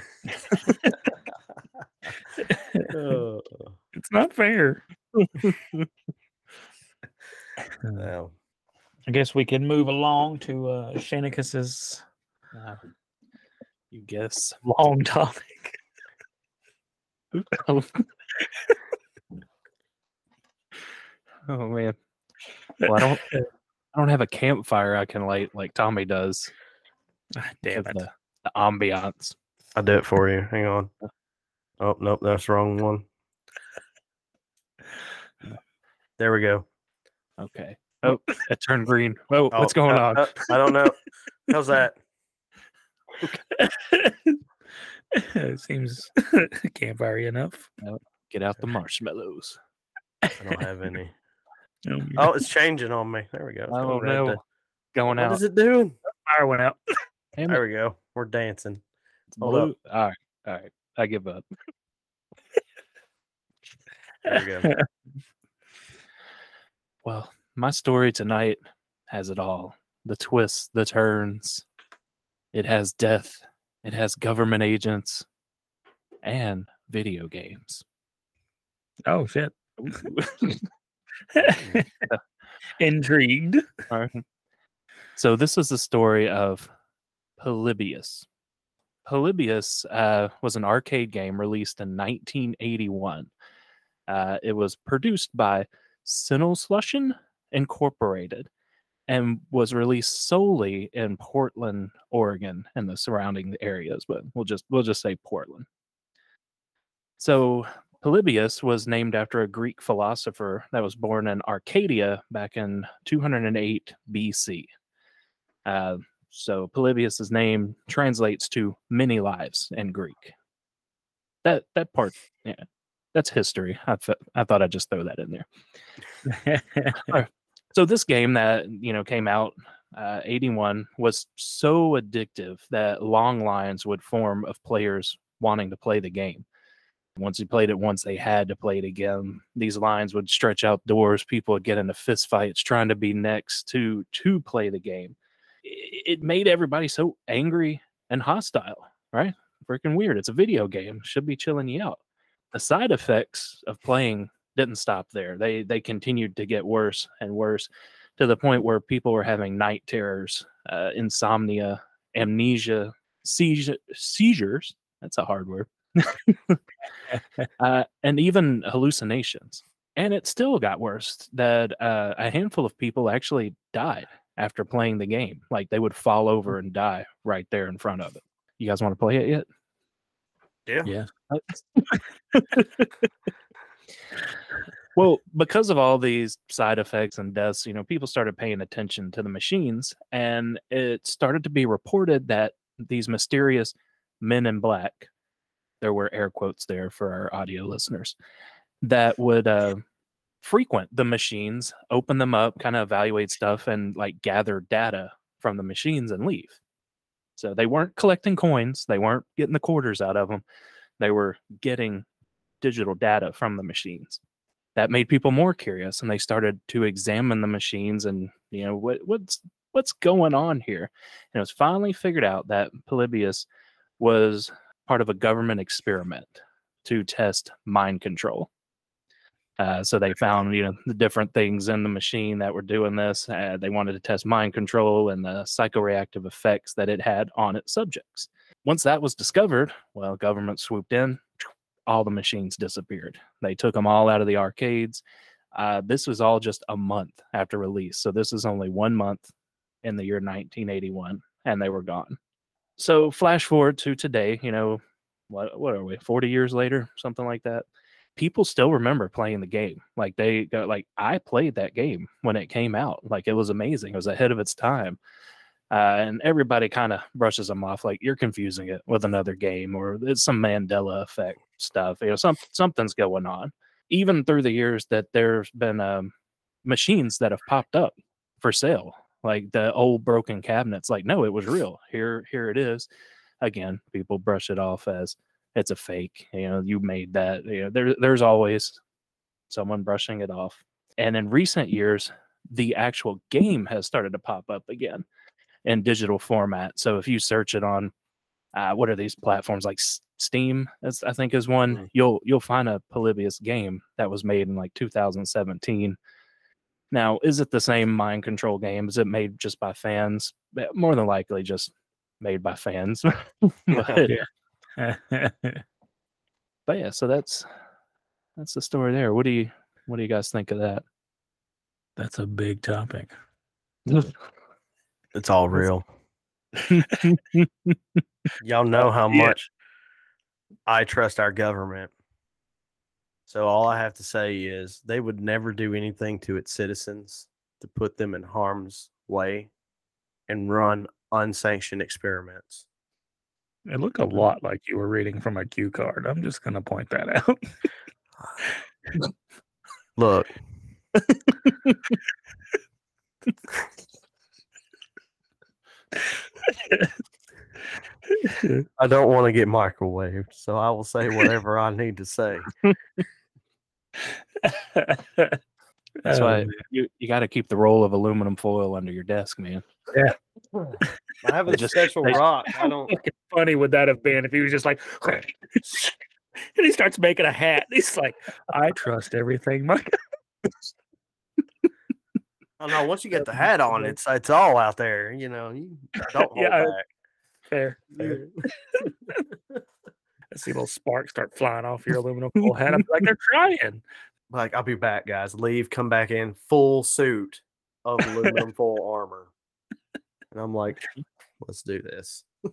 Uh, It's not fair. No. I guess we can move along to uh Shanicus's Uh, you guess. long topic. oh man. Well, I don't. I don't have a campfire I can light like Tommy does. Ah, Damn it. The, the ambiance. i'll do it for you hang on oh nope that's the wrong one there we go Okay. Oh, it turned green. Oh, Oh, what's going uh, on? uh, i don't know how's that it seems campfire enough. Get out the marshmallows. i don't have any Oh, oh it's changing on me there we go It's Oh going no. to- Going what out. What is it doing fire went out. Damn there it. we go we're dancing It's hold up. All right. All right. I give up. there we go Well, my story tonight has it all the twists, the turns. It has death, it has government agents, and video games. Oh shit. Intrigued. All right. So this is the story of Polybius. Polybius uh, was an arcade game released in 1981. Uh, it was produced by Sinneslöschen Incorporated and was released solely in Portland, Oregon, and the surrounding areas. But we'll just we'll just say Portland. So Polybius was named after a Greek philosopher that was born in Arcadia back in 208 BC. Uh, so Polybius's name translates to many lives in Greek. That that part, yeah, that's history. I, I thought I'd just throw that in there. so this game that you know came out uh, 81 was so addictive that long lines would form of players wanting to play the game once you played it once they had to play it again these lines would stretch outdoors people would get into fist fights trying to be next to to play the game it made everybody so angry and hostile right? Freaking weird it's a video game should be chilling you out. The side effects of playing didn't stop there they they continued to get worse and worse to the point where people were having night terrors uh, insomnia amnesia seizure, seizures that's a hard word uh, and even hallucinations. And it still got worse that uh, a handful of people actually died after playing the game. Like they would fall over and die right there in front of it. You guys want to play it yet? Yeah. Yeah. well, because of all these side effects and deaths, you know, people started paying attention to the machines, and it started to be reported that these mysterious men in black there were air quotes there for our audio listeners that would uh, frequent the machines, open them up, kind of evaluate stuff, and like gather data from the machines and leave. So they weren't collecting coins, they weren't getting the quarters out of them, they were getting digital data from the machines. That made people more curious, and they started to examine the machines and you know what what's what's going on here. And it was finally figured out that Polybius was part of a government experiment to test mind control. Uh, so they found, you know, the different things in the machine that were doing this. Uh, they wanted to test mind control and the psychoreactive effects that it had on its subjects. Once that was discovered, well, government swooped in. All the machines disappeared. They took them all out of the arcades. Uh, this was all just a month after release. So this is only one month in the year 1981, and they were gone so flash forward to today, you know, what what are we, 40 years later, something like that. People still remember playing the game. Like they like I played that game when it came out. Like it was amazing. It was ahead of its time. Uh, and everybody kind of brushes them off like you're confusing it with another game or it's some Mandela effect stuff. You know, some something's going on. Even through the years that there's been um, machines that have popped up for sale like the old broken cabinets like no it was real here here it is again people brush it off as it's a fake you know you made that you know there, there's always someone brushing it off and in recent years the actual game has started to pop up again in digital format so if you search it on uh, what are these platforms like steam i think is one mm. you'll you'll find a polybius game that was made in like 2017 now, is it the same mind control game? Is it made just by fans? More than likely, just made by fans. but, but yeah, so that's that's the story there. What do you what do you guys think of that? That's a big topic. it's all real. Y'all know uh, how much I trust our government. So all I have to say is they would never do anything to its citizens to put them in harm's way and run unsanctioned experiments. It looked a mm-hmm. lot like you were reading from a cue card. I'm just going to point that out. Look. I don't want to get microwaved, so I will say whatever I need to say. That's why um, you, you got to keep the roll of aluminum foil under your desk, man. Yeah. I have a just, special rock. I don't. Funny would that have been if he was just like, and he starts making a hat. He's like, I trust everything, Mike. Oh no! Once you get the hat on, it's it's all out there. You know, you don't hold Yeah, back. Fair. fair. I see little sparks start flying off your aluminum foil hat. I'm like, they're trying. Like, I'll be back, guys. Leave, come back in full suit of aluminum foil armor, and I'm like, let's do this.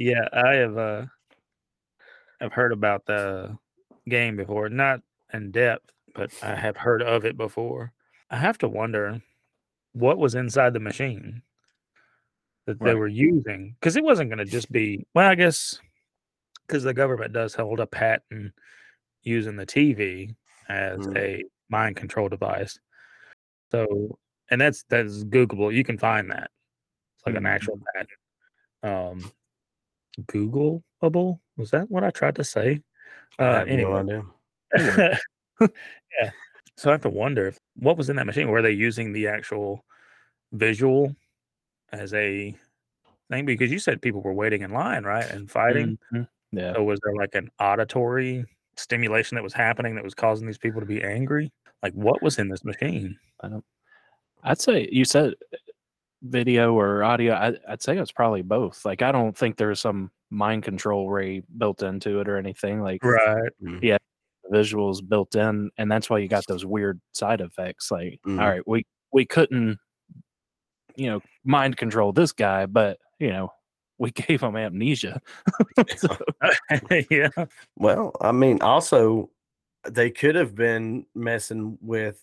Yeah, I have. Uh, I've heard about the game before, not in depth, but I have heard of it before. I have to wonder what was inside the machine that they were using, because it wasn't going to just be. Well, I guess because the government does hold a patent using the TV as Mm. a mind control device. So, and that's that's Googleable. You can find that. It's like an Mhm. actual patent. Um, Googleable was that what I tried to say? Uh, no anyway, idea. yeah. So I have to wonder if what was in that machine. Were they using the actual visual as a thing? Because you said people were waiting in line, right, and fighting. Mhm. Yeah. So was there like an auditory stimulation that was happening that was causing these people to be angry? Like what was in this machine? I don't. I'd say you said uh, video or audio. I, I'd say it's probably both. Like I don't think there's some mind control ray built into it or anything. Like Right. the visuals built in, and that's why you got those weird side effects. Like, all Mhm. right, we we couldn't, you know, mind control this guy, but you know, we gave him amnesia. So, yeah. Well, I mean, also, they could have been messing with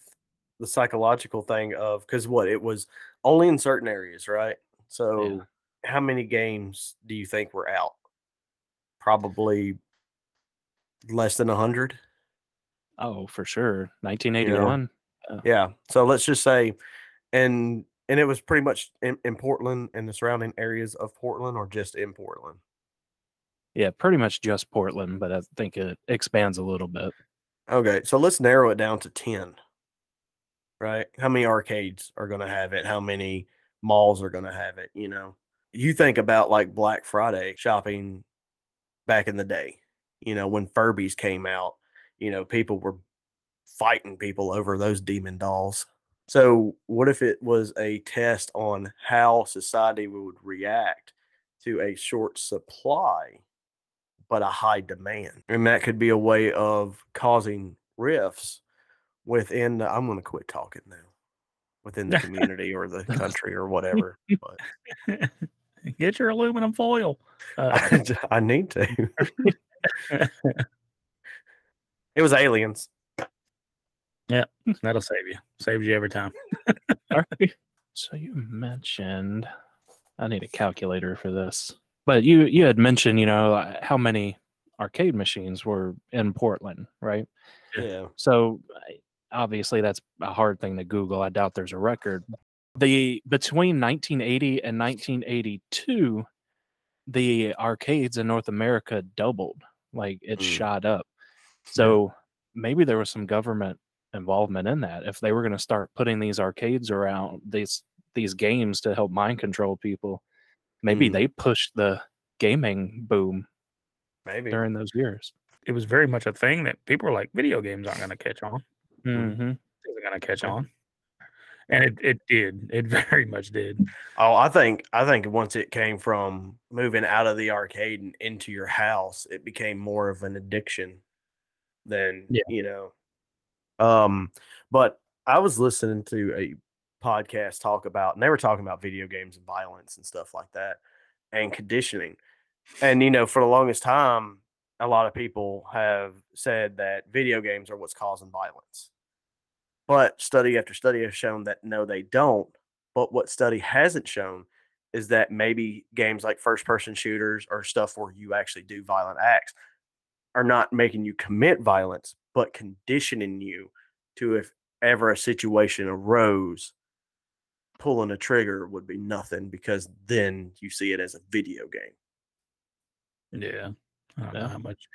the psychological thing of because what it was only in certain areas, right? So, how many games do you think were out? Probably less than a hundred. oh, for sure, 1981. Uh. Yeah. So let's just say, and and it was pretty much in, in Portland and the surrounding areas of Portland, or just in Portland. Yeah, pretty much just Portland, but I think it expands a little bit. Okay, so let's narrow it down to 10. Right? How many arcades are going to have it? How many malls are going to have it? You know, you think about like Black Friday shopping back in the day, you know, when Furbies came out, you know, people were fighting people over those demon dolls. So, what if it was a test on how society would react to a short supply but a high demand. And that could be a way of causing rifts within the, I'm going to quit talking now. Within the community or the country or whatever. But Get your aluminum foil. Uh, I, I need to. It was aliens. That'll save you. Saves you every time. All right. So you mentioned I need a calculator for this. But you you had mentioned, you know, uh, how many arcade machines were in Portland, right? Yeah. So obviously that's a hard thing to Google. I doubt there's a record. The between 1980 and 1982, the arcades in North America doubled. Like it Mm. shot up. So maybe there was some government involvement in that. If they were going to start putting these arcades around these these games to help mind control people, maybe Mm. they pushed the gaming boom Maybe. during those years. It was very much a thing that people were like, video games aren't going to catch on. Mm-hmm. Isn't going to catch on. And it, it did. It very much did. Oh, I think I think once it came from moving out of the arcade and into your house, it became more of an addiction than Yeah. you know. Um, but I was listening to a podcast talk about, and they were talking about video games and violence and stuff like that, and conditioning. And you know, for the longest time, a lot of people have said that video games are what's causing violence. But study after study has shown that no, they don't. But what study hasn't shown is that maybe games like first person shooters or stuff where you actually do violent acts are not making you commit violence, but conditioning you to if ever a situation arose, pulling a trigger would be nothing because then you see it as a video game. Yeah. I don't know how much.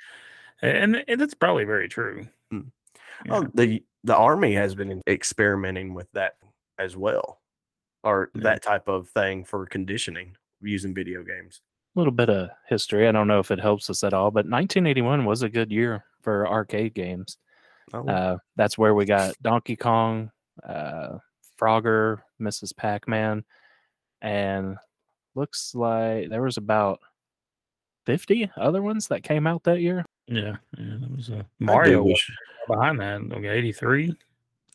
And, and that's probably very true. Mm. Yeah. Oh, the the army has been experimenting with that as well, or Yeah. that type of thing for conditioning using video games. A little bit of history. I don't know if it helps us at all, but 1981 was a good year for arcade games. Oh, Uh, that's where we got Donkey Kong, uh, Frogger, Mrs. Pac Man, and looks like there was about 50 other ones that came out that year. Yeah, yeah, that was uh, I do Mario was behind that. Okay, eighty three,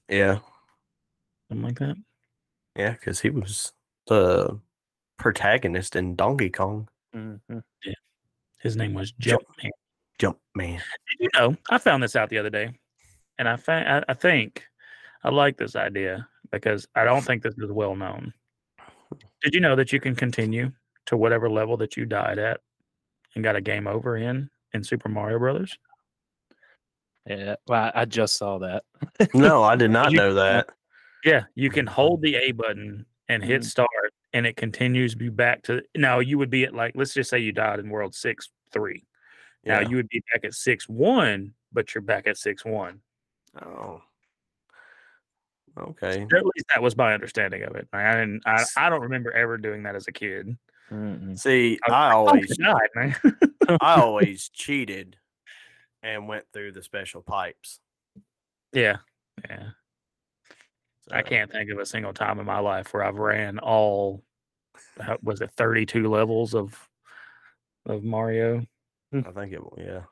Yeah, something like that. yeah, because he was the protagonist in Donkey Kong. Mhm. His name was Jump. Jumpman. Jump Man. Did you know? I found this out the other day, and I fa- I, I think I like this idea because I don't think this is well known. Did you know that you can continue to whatever level that you died at and got a game over in in Super Mario Brothers? Yeah, well, I I just saw that. No, I did not you- know that. Yeah, you can hold the A button and hit Mhm. start, and it continues you back to. Now you would be at like, let's just say you died in World Six Three. Now Yeah. you would be back at six one, but you're back at six one. Oh. Okay. At least that was my understanding of it. I didn't. I, I don't remember ever doing that as a kid. Mm-mm. See, I I "Oh, always you died, man. I always cheated and went through the special pipes. yeah, yeah. I can't think of a single time in my life where I've ran all. Was it thirty two levels of of Mario? I think it will, yeah.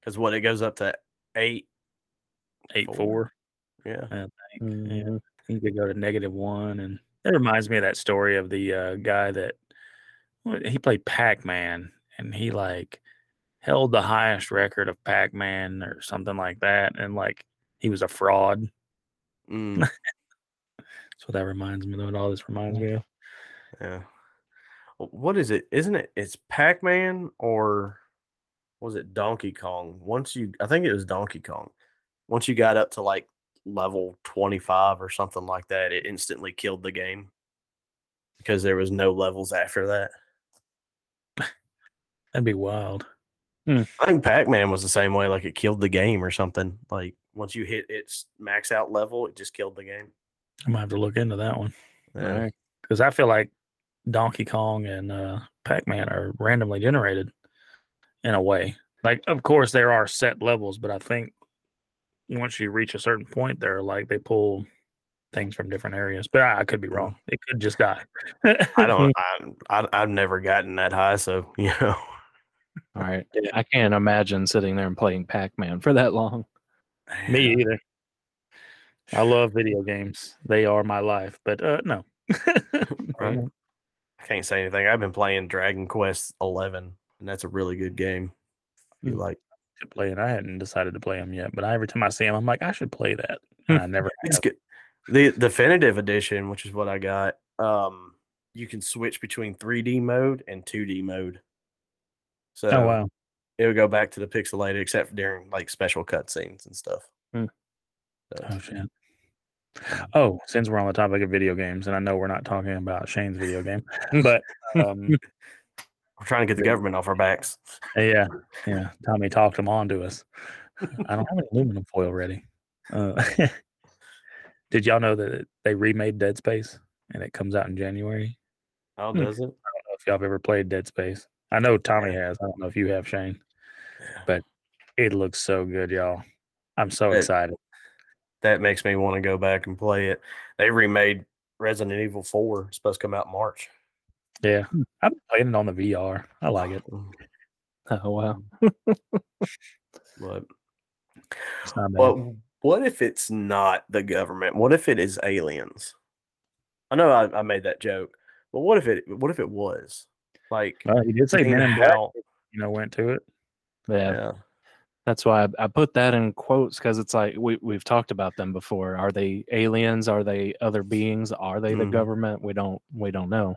Because what it goes up to eight. Eight Four. four. Yeah. Yeah. Mhm. You could go to negative one, and it reminds me of that story of the uh, guy that he played Pac Man, and he like held the highest record of Pac Man or something like that, and like he was a fraud. Mm, That's what that reminds me. Of what all this reminds me of. yeah. What is it? Isn't it? It's Pac Man or was it Donkey Kong? Once you, I think it was Donkey Kong. Once you got up to like level 25 or something like that, it instantly killed the game because there was no levels after that. That'd be wild. I think Pac Man was the same way, like it killed the game or something. Like once you hit its max out level, it just killed the game. I might have to look into that one Yeah. Because I feel like Donkey Kong and uh, Pac Man are randomly generated in a way. Like, of course, there are set levels, but I think once you reach a certain point, they're like they pull things from different areas. But I, I could be wrong. It could just die. I don't. I, I I've never gotten that high, so you know. All right. Yeah. I can't imagine sitting there and playing Pac Man for that long. Me either. I love video games. They are my life. But uh, no. Right. I can't say anything. I've been playing Dragon Quest Eleven, and that's a really good game. If you Hmm. like, to play it. I hadn't decided to play them yet, but every time I see them, I'm like, I should play that. And I never. it's have. good. The definitive edition, which is what I got, um, you can switch between 3D mode and 2D mode. So Oh wow! it would go back to the pixelated, except during like special cutscenes and stuff. Hmm. So, Oh shit. Oh, since we're on the topic of video games, and I know we're not talking about Shane's video game, but um, we're trying to get the government off our backs. yeah, yeah, Tommy talked him on to us. I don't have any aluminum foil ready. Uh, did y'all know that they remade Dead Space and it comes out in January? How Hmm. does it? I don't know if y'all have ever played Dead Space. I know Tommy has. I don't know if you have, Shane. but It looks so good, y'all. I'm so It- excited. That makes me want to go back and play it. They remade Resident Evil 4. It's supposed to come out in March. Yeah, I've been playing it on the VR. I like it. Mm. Oh wow. But It's. Well, what if it's not the government? What if it is aliens? I know I, I made that joke, but what if it? What if it was? Like, Well, he did say seeing Men in Black, you know, went to it. Yeah. yeah, That's why I, I put that in quotes because it's like we we've talked about them before. Are they aliens? Are they other beings? Are they the Mhm. government? We don't we don't know.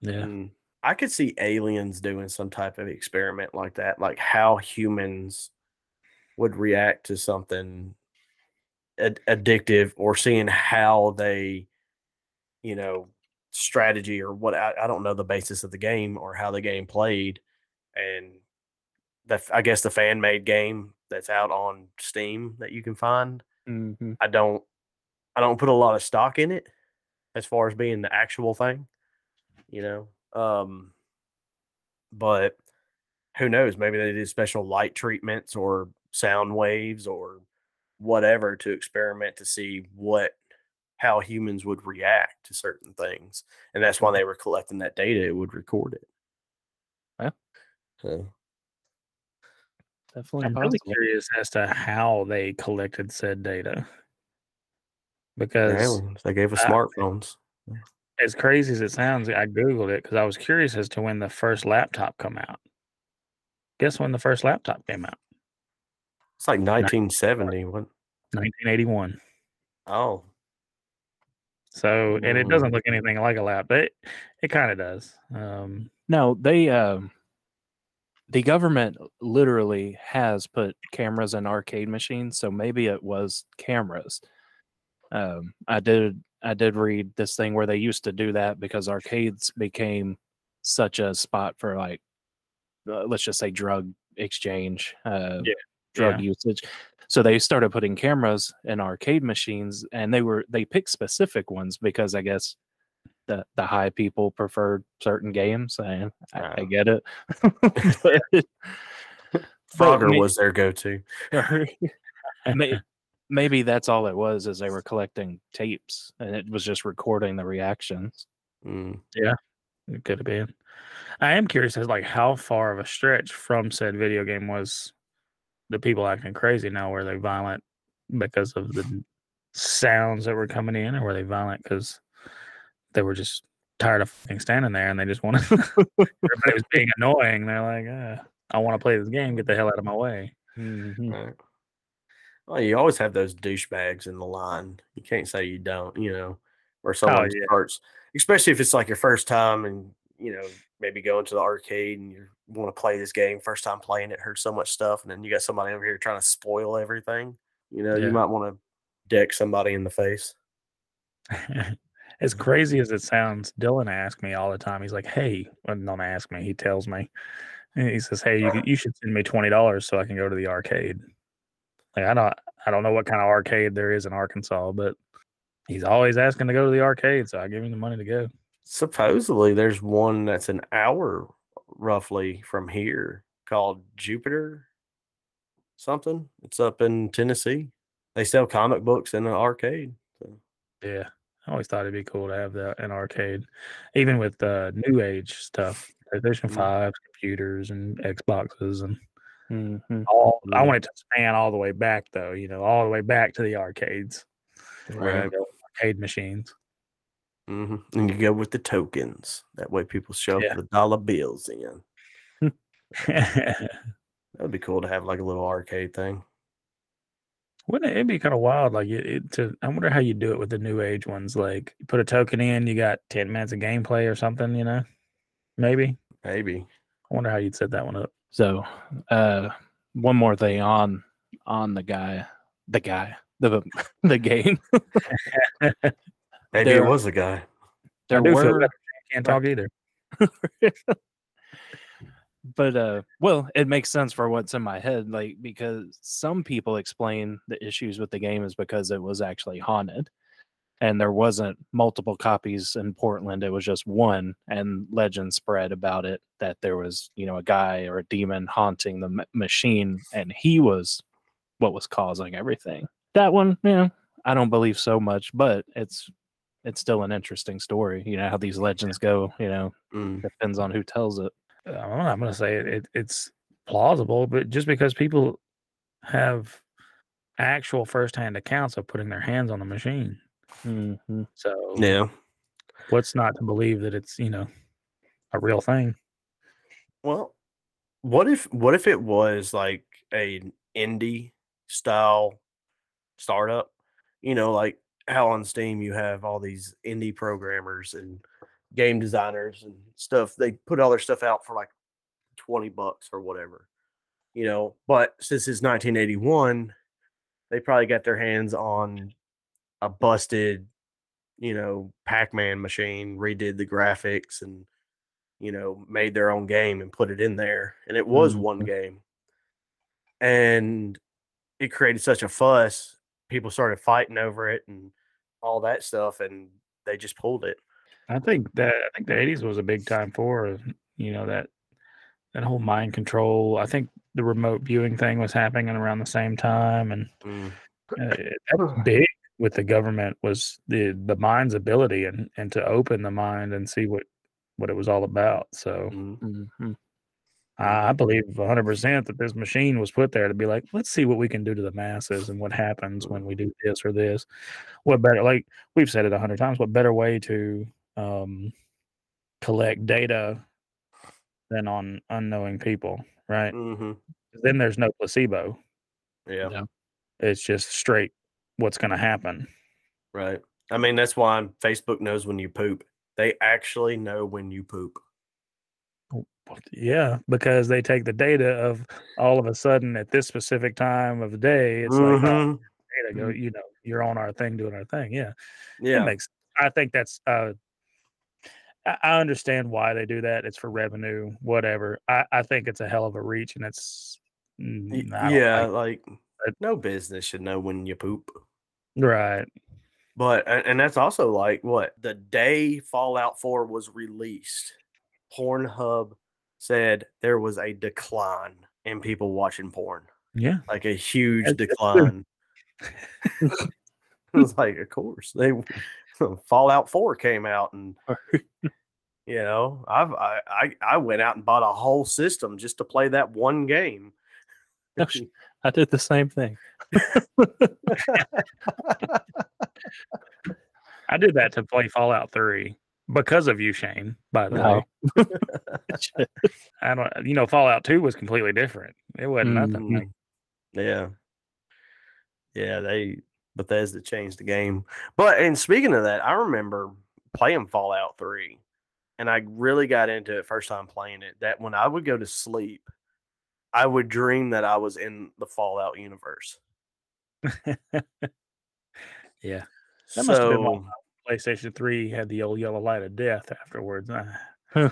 Yeah. Mm. I could see aliens doing some type of experiment like that, like how humans would react to something ad- addictive, or seeing how they, you know, strategy or what I, I don't know the basis of the game or how the game played, and the I guess the fan made game that's out on Steam that you can find. Mm-hmm. I don't I don't put a lot of stock in it as far as being the actual thing, you know. Um but who knows, maybe they did special light treatments or sound waves or whatever to experiment to see what how humans would react to certain things, and that's why they were collecting that data. It would record it. Yeah. So Definitely I'm really curious as to how they collected said data. Because aliens, they gave us I- smartphones. as crazy as it sounds, I googled it because I was curious as to when the first laptop come out. Guess when the first laptop came out? It's like 1970. What? 1981. Oh, So, and it Mm. doesn't look anything like a laptop. It, it kind of does. Um, No, they um the government literally has put cameras in arcade machines, so maybe it was cameras. Um I did I did read this thing where they used to do that because arcades became such a spot for like uh, let's just say drug exchange, uh Yeah, drug usage. So they started putting cameras in arcade machines and they were they picked specific ones because I guess the the high people preferred certain games. I, I, I get it. But- Frogger may- was their go-to. may- maybe that's all it was is they were collecting tapes and it was just recording the reactions. Mm. it could have been. I am curious as like how far of a stretch from said video game was the people acting crazy now. Were they violent because of the sounds that were coming in, or were they violent because they were just tired of fucking standing there and they just wanted everybody was being annoying? They're like, uh, I want to play this game. Get the hell out of my way. Mhm. Right. Well, you always have those douchebags in the line. You can't say you don't, you know, where someone yeah. starts, especially if it's like your first time and, you know, maybe going to the arcade and you want to play this game, first time playing it, heard so much stuff, and then you got somebody over here trying to spoil everything. You know, Yeah. you might want to deck somebody in the face. as mm-hmm. crazy as it sounds, Dylan asks me all the time. He's like, "Hey, well, don't ask me." He tells me. And He says, "Hey, you, uh-huh. you should send me twenty dollars so I can go to the arcade." Like I don't, I don't know what kind of arcade there is in Arkansas, but he's always asking to go to the arcade, so I give him the money to go. Supposedly, there's one that's an hour roughly from here called Jupiter something. It's up in Tennessee. They sell comic books in an arcade. So. Yeah, I always thought it'd be cool to have that in arcade, even with uh, new age stuff, PlayStation Mhm. Five, computers, and Xboxes, and Mhm. all. I Yeah. want it to span all the way back, though. You know, all the way back to the arcades, Right. arcade machines. Hmm And you go with the tokens. That way people shove Yeah. the dollar bills in. That would be cool to have like a little arcade thing. Wouldn't it it'd be kind of wild? Like it, it to, I wonder how you do it with the new age ones. Like you put a token in, you got ten minutes of gameplay or something. You know, maybe. Maybe. I wonder how you'd set that one up. So, uh, one more thing on on the guy, the guy, the the game. Maybe There- it was a guy. There I were, better. Can't talk either. but uh, well, it makes sense for what's in my head, like because some people explain the issues with the game is because it was actually haunted, and there wasn't multiple copies in Portland. It was just one, and legend spread about it that there was, you know, a guy or a demon haunting the ma- machine, and he was what was causing everything. That one, you know, I don't believe so much, but it's it's still an interesting story. You know how these legends go. You know, Mm. depends on who tells it. Uh, I'm going to say it, it, it's plausible, but just because people have actual firsthand accounts of putting their hands on the machine, Mhm. so Yeah. what's not to believe that it's you know a real thing? Well, what if what if it was like a indie style startup? You know, like how on Steam you have all these indie programmers and game designers and stuff. They put all their stuff out for like 20 bucks or whatever. You know, but since it's 1981, they probably got their hands on a busted, you know, Pac-Man machine, redid the graphics and you know, made their own game and put it in there. And it was one Mhm. game. And it created such a fuss. People started fighting over it and all that stuff. And they just pulled it. I think that I think the '80s was a big time for you know that that whole mind control. I think the remote viewing thing was happening around the same time, and Mm. Uh, that's big with the government was the the mind's ability and and to open the mind and see what what it was all about. So Mhm. I I believe 100% that this machine was put there to be like, let's see what we can do to the masses and what happens when we do this or this. What better, like we've said it a hundred times, what better way to um, collect data than on unknowing people, right? Mm-hmm. Then there's no placebo. Yeah. Yeah. It's just straight what's going to happen. Right. I mean, that's why Facebook knows when you poop. They actually know when you poop. Yeah, because they take the data of all of a sudden at this specific time of the day, it's like, oh, data go, you know, you're on our thing doing our thing. Yeah. Yeah. makes I think that's uh I understand why they do that. It's for revenue, whatever. I, I think it's a hell of a reach and it's mm, Y- I don't yeah. like Like, no business should know when you poop. right. But and, and that's also like what the day Fallout 4 was released, Pornhub said there was a decline in people watching porn, Yeah. like a huge That's- decline. it was like, of course, they Fallout 4 came out, and you know, I've I, I I went out and bought a whole system just to play that one game. I did the same thing. I did that to play Fallout 3 because of you, Shane, by the No. way. I don't you know, Fallout 2 was completely different. It wasn't nothing. Mhm. like- Yeah. Yeah, they Bethesda changed the game. But and speaking of that, I remember playing Fallout 3 and I really got into it first time playing it that when I would go to sleep, I would dream that I was in the Fallout universe. yeah. That must have been so PlayStation 3 had the old yellow light of death afterwards.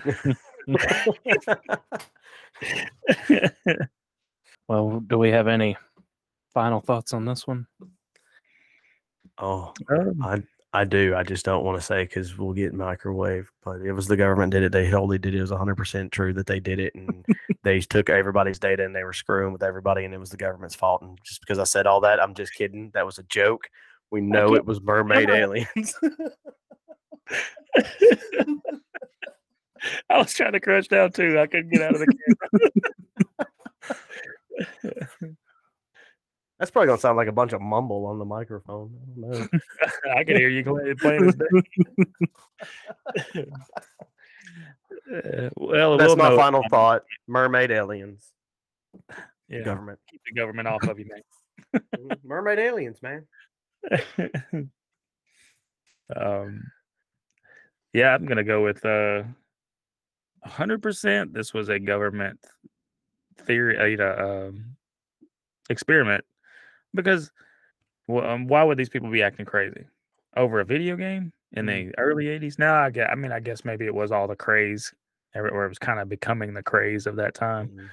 well, do we have any final thoughts on this one? oh, Um, I I do. I just don't want to say because we'll get microwave. But it was the government did it. They totally did it. It was 100 percent true that they did it, and they took everybody's data and they were screwing with everybody, and it was the government's fault. And just because I said all that, I'm just kidding. That was a joke. We know it was mermaid aliens. I was trying to crush down too. I couldn't get out of the camera. That's probably gonna sound like a bunch of mumble on the microphone. I don't know. I can hear you play- playing this. Uh, well, That's we'll my know- final thought. Mermaid aliens. Yeah, Government. keep the government off of you, Mhm. mermaid aliens, man. um, yeah, I'm gonna go with uh, hundred percent. This was a government theory, uh, um, experiment because well, um, why would these people be acting crazy over a video game in the early '80s? Now I get, I mean, I guess maybe it was all the craze, or it was kind of becoming the craze of that time. Mhm.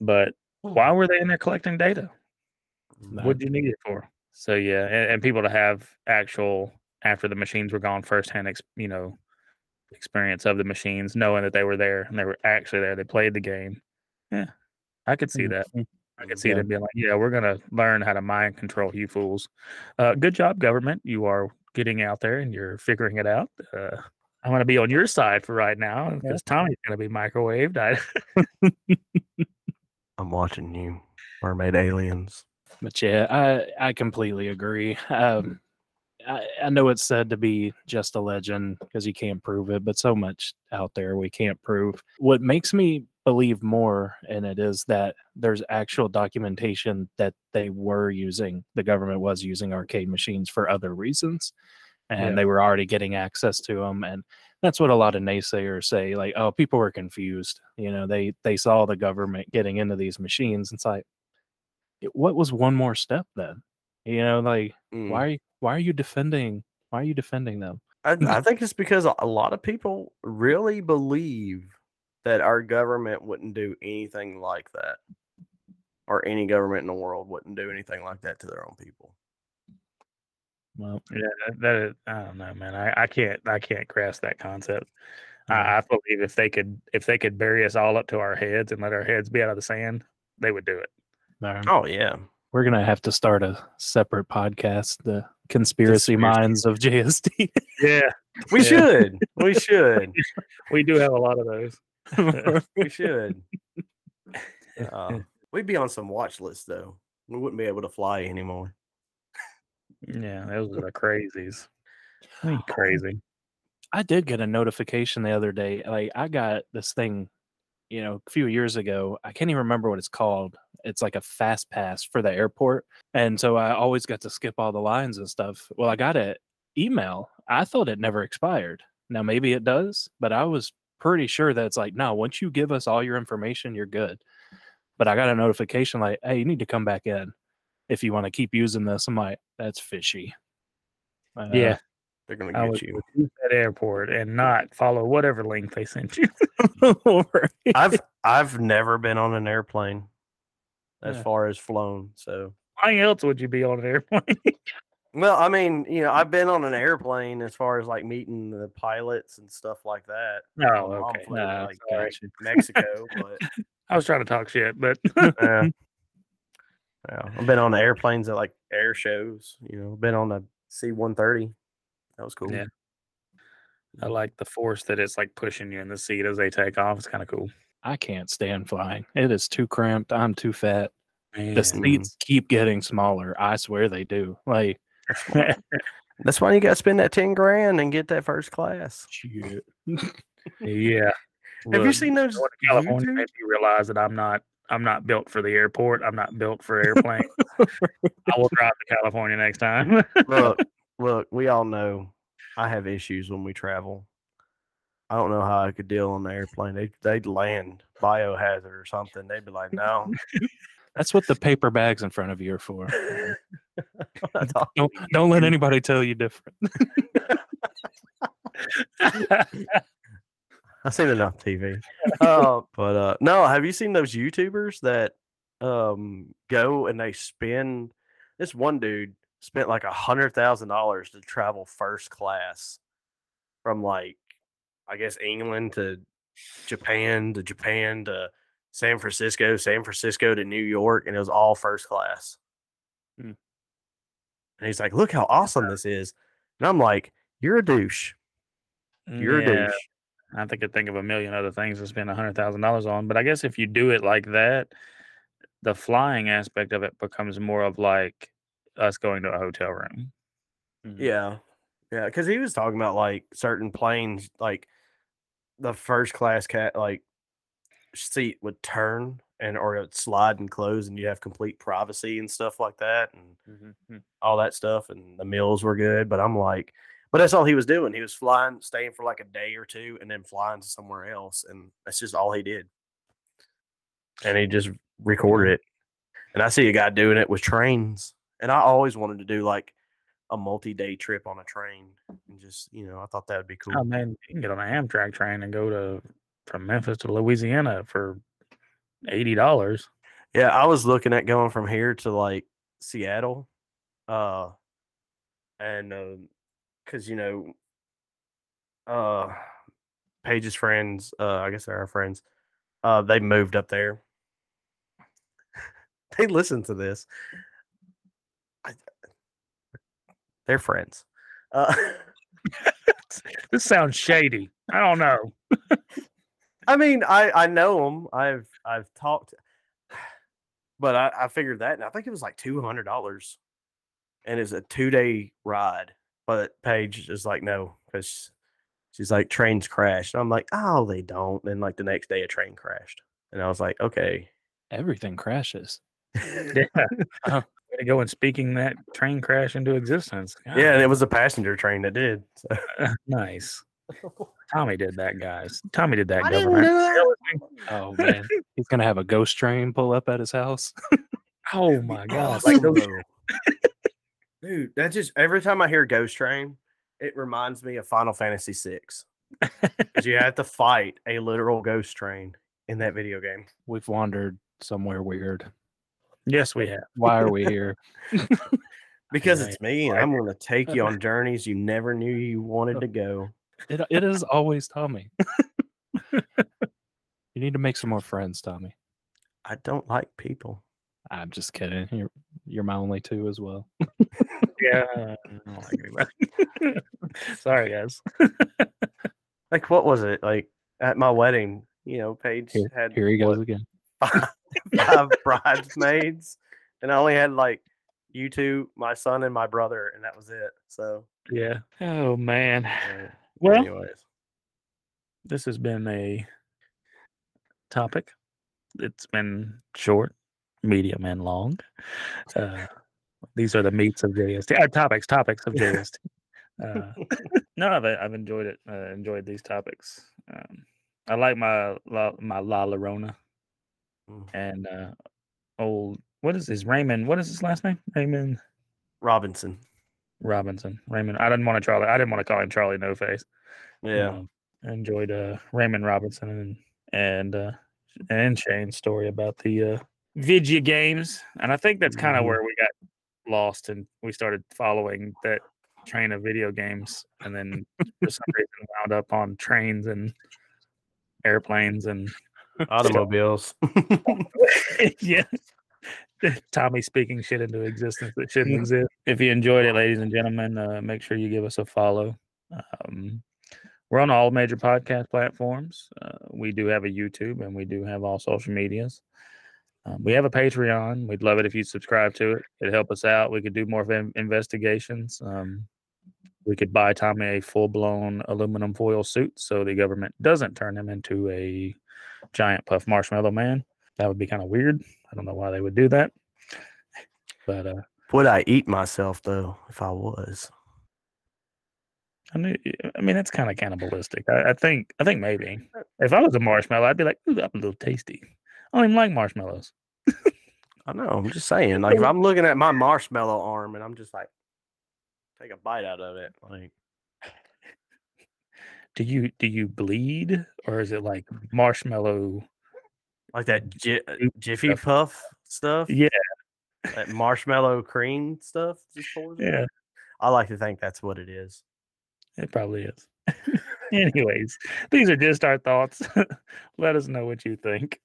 But why were they in there collecting data? No. What'd you need it for? So yeah, and, and people to have actual after the machines were gone, firsthand, ex, you know, experience of the machines, knowing that they were there and they were actually there. They played the game. Yeah, I could see that. I could see Yeah. them being like, "Yeah, we're gonna learn how to mind control you fools." Uh, good job, government. You are getting out there and you're figuring it out. Uh, I'm gonna be on your side for right now because Tommy's gonna be microwaved. I, I'm watching you, mermaid aliens. But yeah, I I completely agree. Um, I, I know it's said to be just a legend because you can't prove it, but so much out there we can't prove. What makes me believe more in it is that there's actual documentation that they were using, the government was using arcade machines for other reasons, and Yeah. they were already getting access to them. And that's what a lot of naysayers say, like, "Oh, people were confused." You know, they they saw the government getting into these machines. And it's like what was one more step then? You know, like Mm. why why are you defending why are you defending them? I, I think it's because a lot of people really believe that our government wouldn't do anything like that, or any government in the world wouldn't do anything like that to their own people. Well, yeah, that, that is, I don't know, man. I, I can't I can't grasp that concept. I, I believe if they could if they could bury us all up to our heads and let our heads be out of the sand, they would do it. No, Oh yeah, We're gonna have to start a separate podcast, the conspiracy, Conspiracy. minds of JST. Yeah, We Yeah. should. We should. we do have a lot of those. We should. Uh, we'd be on some watch list though. We wouldn't be able to fly anymore. Yeah, those are the crazies. Crazy. I did get a notification the other day. Like I got this thing, you know, a few years ago. I can't even remember what it's called. It's like a fast pass for the airport. And so I always got to skip all the lines and stuff. Well, I got an email. I thought it never expired. Now maybe it does, but I was pretty sure that it's like, no, once you give us all your information, you're good. But I got a notification like, hey, you need to come back in if you want to keep using this. I'm like, that's fishy. Uh, Yeah, They're gonna I get would you. at airport and not follow whatever link they sent you. I've I've never been on an airplane as Yeah. far as flown. So Why else would you be on an airplane? well, I mean, you know, I've been on an airplane as far as like meeting the pilots and stuff like that. No, My oh, okay. flew to, Nah, like sorry. gotcha. Mexico, but I was trying to talk shit, but yeah. yeah, I've been on the airplanes at like air shows. You know, been on the C one thirty. That was cool. Yeah. I like the force that it's like pushing you in the seat as they take off. It's kind of cool. I can't stand flying. It is too cramped. I'm too fat. The seats keep getting smaller. I swear they do. Like, That's why you got to spend that ten grand and get that first class. shit. yeah. Have you seen those? Going to California YouTube- made me realize that I'm not I'm not built for the airport. I'm not built for airplanes. I will drive to California next time. look, look, we all know I have issues when we travel. I don't know how I could deal on the airplane. They they'd land biohazard or something. They'd be like, no. That's what the paper bags in front of you are for. Don't don't let anybody tell you different. I've seen enough TV. Uh, but uh, no, have you seen those YouTubers that um go and they spend? This one dude spent like a hundred thousand dollars to travel first class from like I guess England to Japan to Japan to San Francisco, San Francisco to New York, and it was all first class. Hmm. And he's like, "Look how awesome this is," and I'm like, "You're a douche. You're a douche." I think I think of a million other things to spend a hundred thousand dollars on. But I guess if you do it like that, the flying aspect of it becomes more of like us going to a hotel room. Mhm. Yeah. Yeah. Cause he was talking about like certain planes, like the first class cat, like seat would turn and or it would slide and close and you have complete privacy and stuff like that and Mhm, mhm. all that stuff. And the meals were good. But I'm like, but that's all he was doing. He was flying, staying for like a day or two and then flying to somewhere else. And that's just all he did. And he just recorded it. And I see a guy doing it with trains. And I always wanted to do like a multi-day trip on a train and just you know i thought that would be cool Oh man, you can get on an Amtrak train and go to from Memphis to Louisiana for eighty dollars. yeah i was looking at going from here to like seattle uh and because you know uh paige's friends uh i guess they're our friends uh they moved up there they listen to this I, they're friends uh This sounds shady. I don't know. I mean, I I know them. I've I've talked, but I I figured that, and I think it was like two hundred dollars, and it's a two day ride. But Paige is like, no, because she's like, trains crashed. And I'm like, oh, they don't. And like the next day, a train crashed, and I was like, okay, Everything crashes. Yeah. Uh, Way to go and speaking that train crash into existence. God, yeah, and it was a passenger train that did. So. nice. Tommy did that, guys. Tommy did that. I didn't government. do that. Bear with me. Oh man, he's gonna have a ghost train pull up at his house. Oh my god! Like those. Dude, that just every time I hear Ghost Train, it reminds me of Final Fantasy VI. Because you have to fight a literal ghost train in that video game. We've wandered somewhere weird. yes, we have. Why are we here? Because Right, it's me, and right. I'm going to take you on journeys you never knew you wanted to go. It, it is always Tommy. you need to make some more friends, Tommy. I don't like people. I'm just kidding. You're you're my only two as well. Yeah. I don't like anybody. Sorry, guys. Like what was it? Like at my wedding, you know, Paige Here, had here he goes what, again. five, five bridesmaids, and I only had like you two, my son, and my brother, and that was it. So, Yeah. Oh man. uh, Well, anyways, this has been a topic. It's been short, medium, and long. Uh, these are the meats of JST. Uh, topics, topics of JST. Uh, no, I've I've enjoyed it. Uh, enjoyed these topics. Um, I like my La, my La Llorona Mm. and uh, old. What is his Raymond? What is his last name? Raymond Robinson. Robinson. Raymond. I didn't want to Charlie. I didn't want to call him Charlie No Face. Yeah, Um, I enjoyed uh, Raymond Robinson and and uh, and Shane's story about the uh, video games, and I think that's kind of Mhm. where we got lost and we started following that train of video games, and then for some reason wound up on trains and airplanes and automobiles. yeah. Tommy speaking shit into existence that shouldn't exist. If you enjoyed it, ladies and gentlemen, uh, make sure you give us a follow. Um, we're on all major podcast platforms. Uh, we do have a YouTube and we do have all social medias. Um, we have a Patreon. We'd love it if you subscribe to it. It'd help us out. We could do more in- investigations. Um, we could buy Tommy a full blown aluminum foil suit so the government doesn't turn him into a giant puff marshmallow man. That would be kind of weird. I don't know why they would do that. But uh, Would I eat myself though if I was? I, knew, I mean, that's kind of cannibalistic. I, I think. I think maybe if I was a marshmallow, I'd be like, "Ooh, that's a little tasty." I don't even like marshmallows. I know. I'm just saying. Like if I'm looking at my marshmallow arm and I'm just like, take a bite out of it. Like Do you do you bleed or is it like marshmallow? Like that Ji- uh, Jiffy stuff. Puff stuff. Yeah, That marshmallow cream stuff. In yeah. I like to think that's what it is. it probably is. Anyways, these are just our thoughts. Let us know what you think.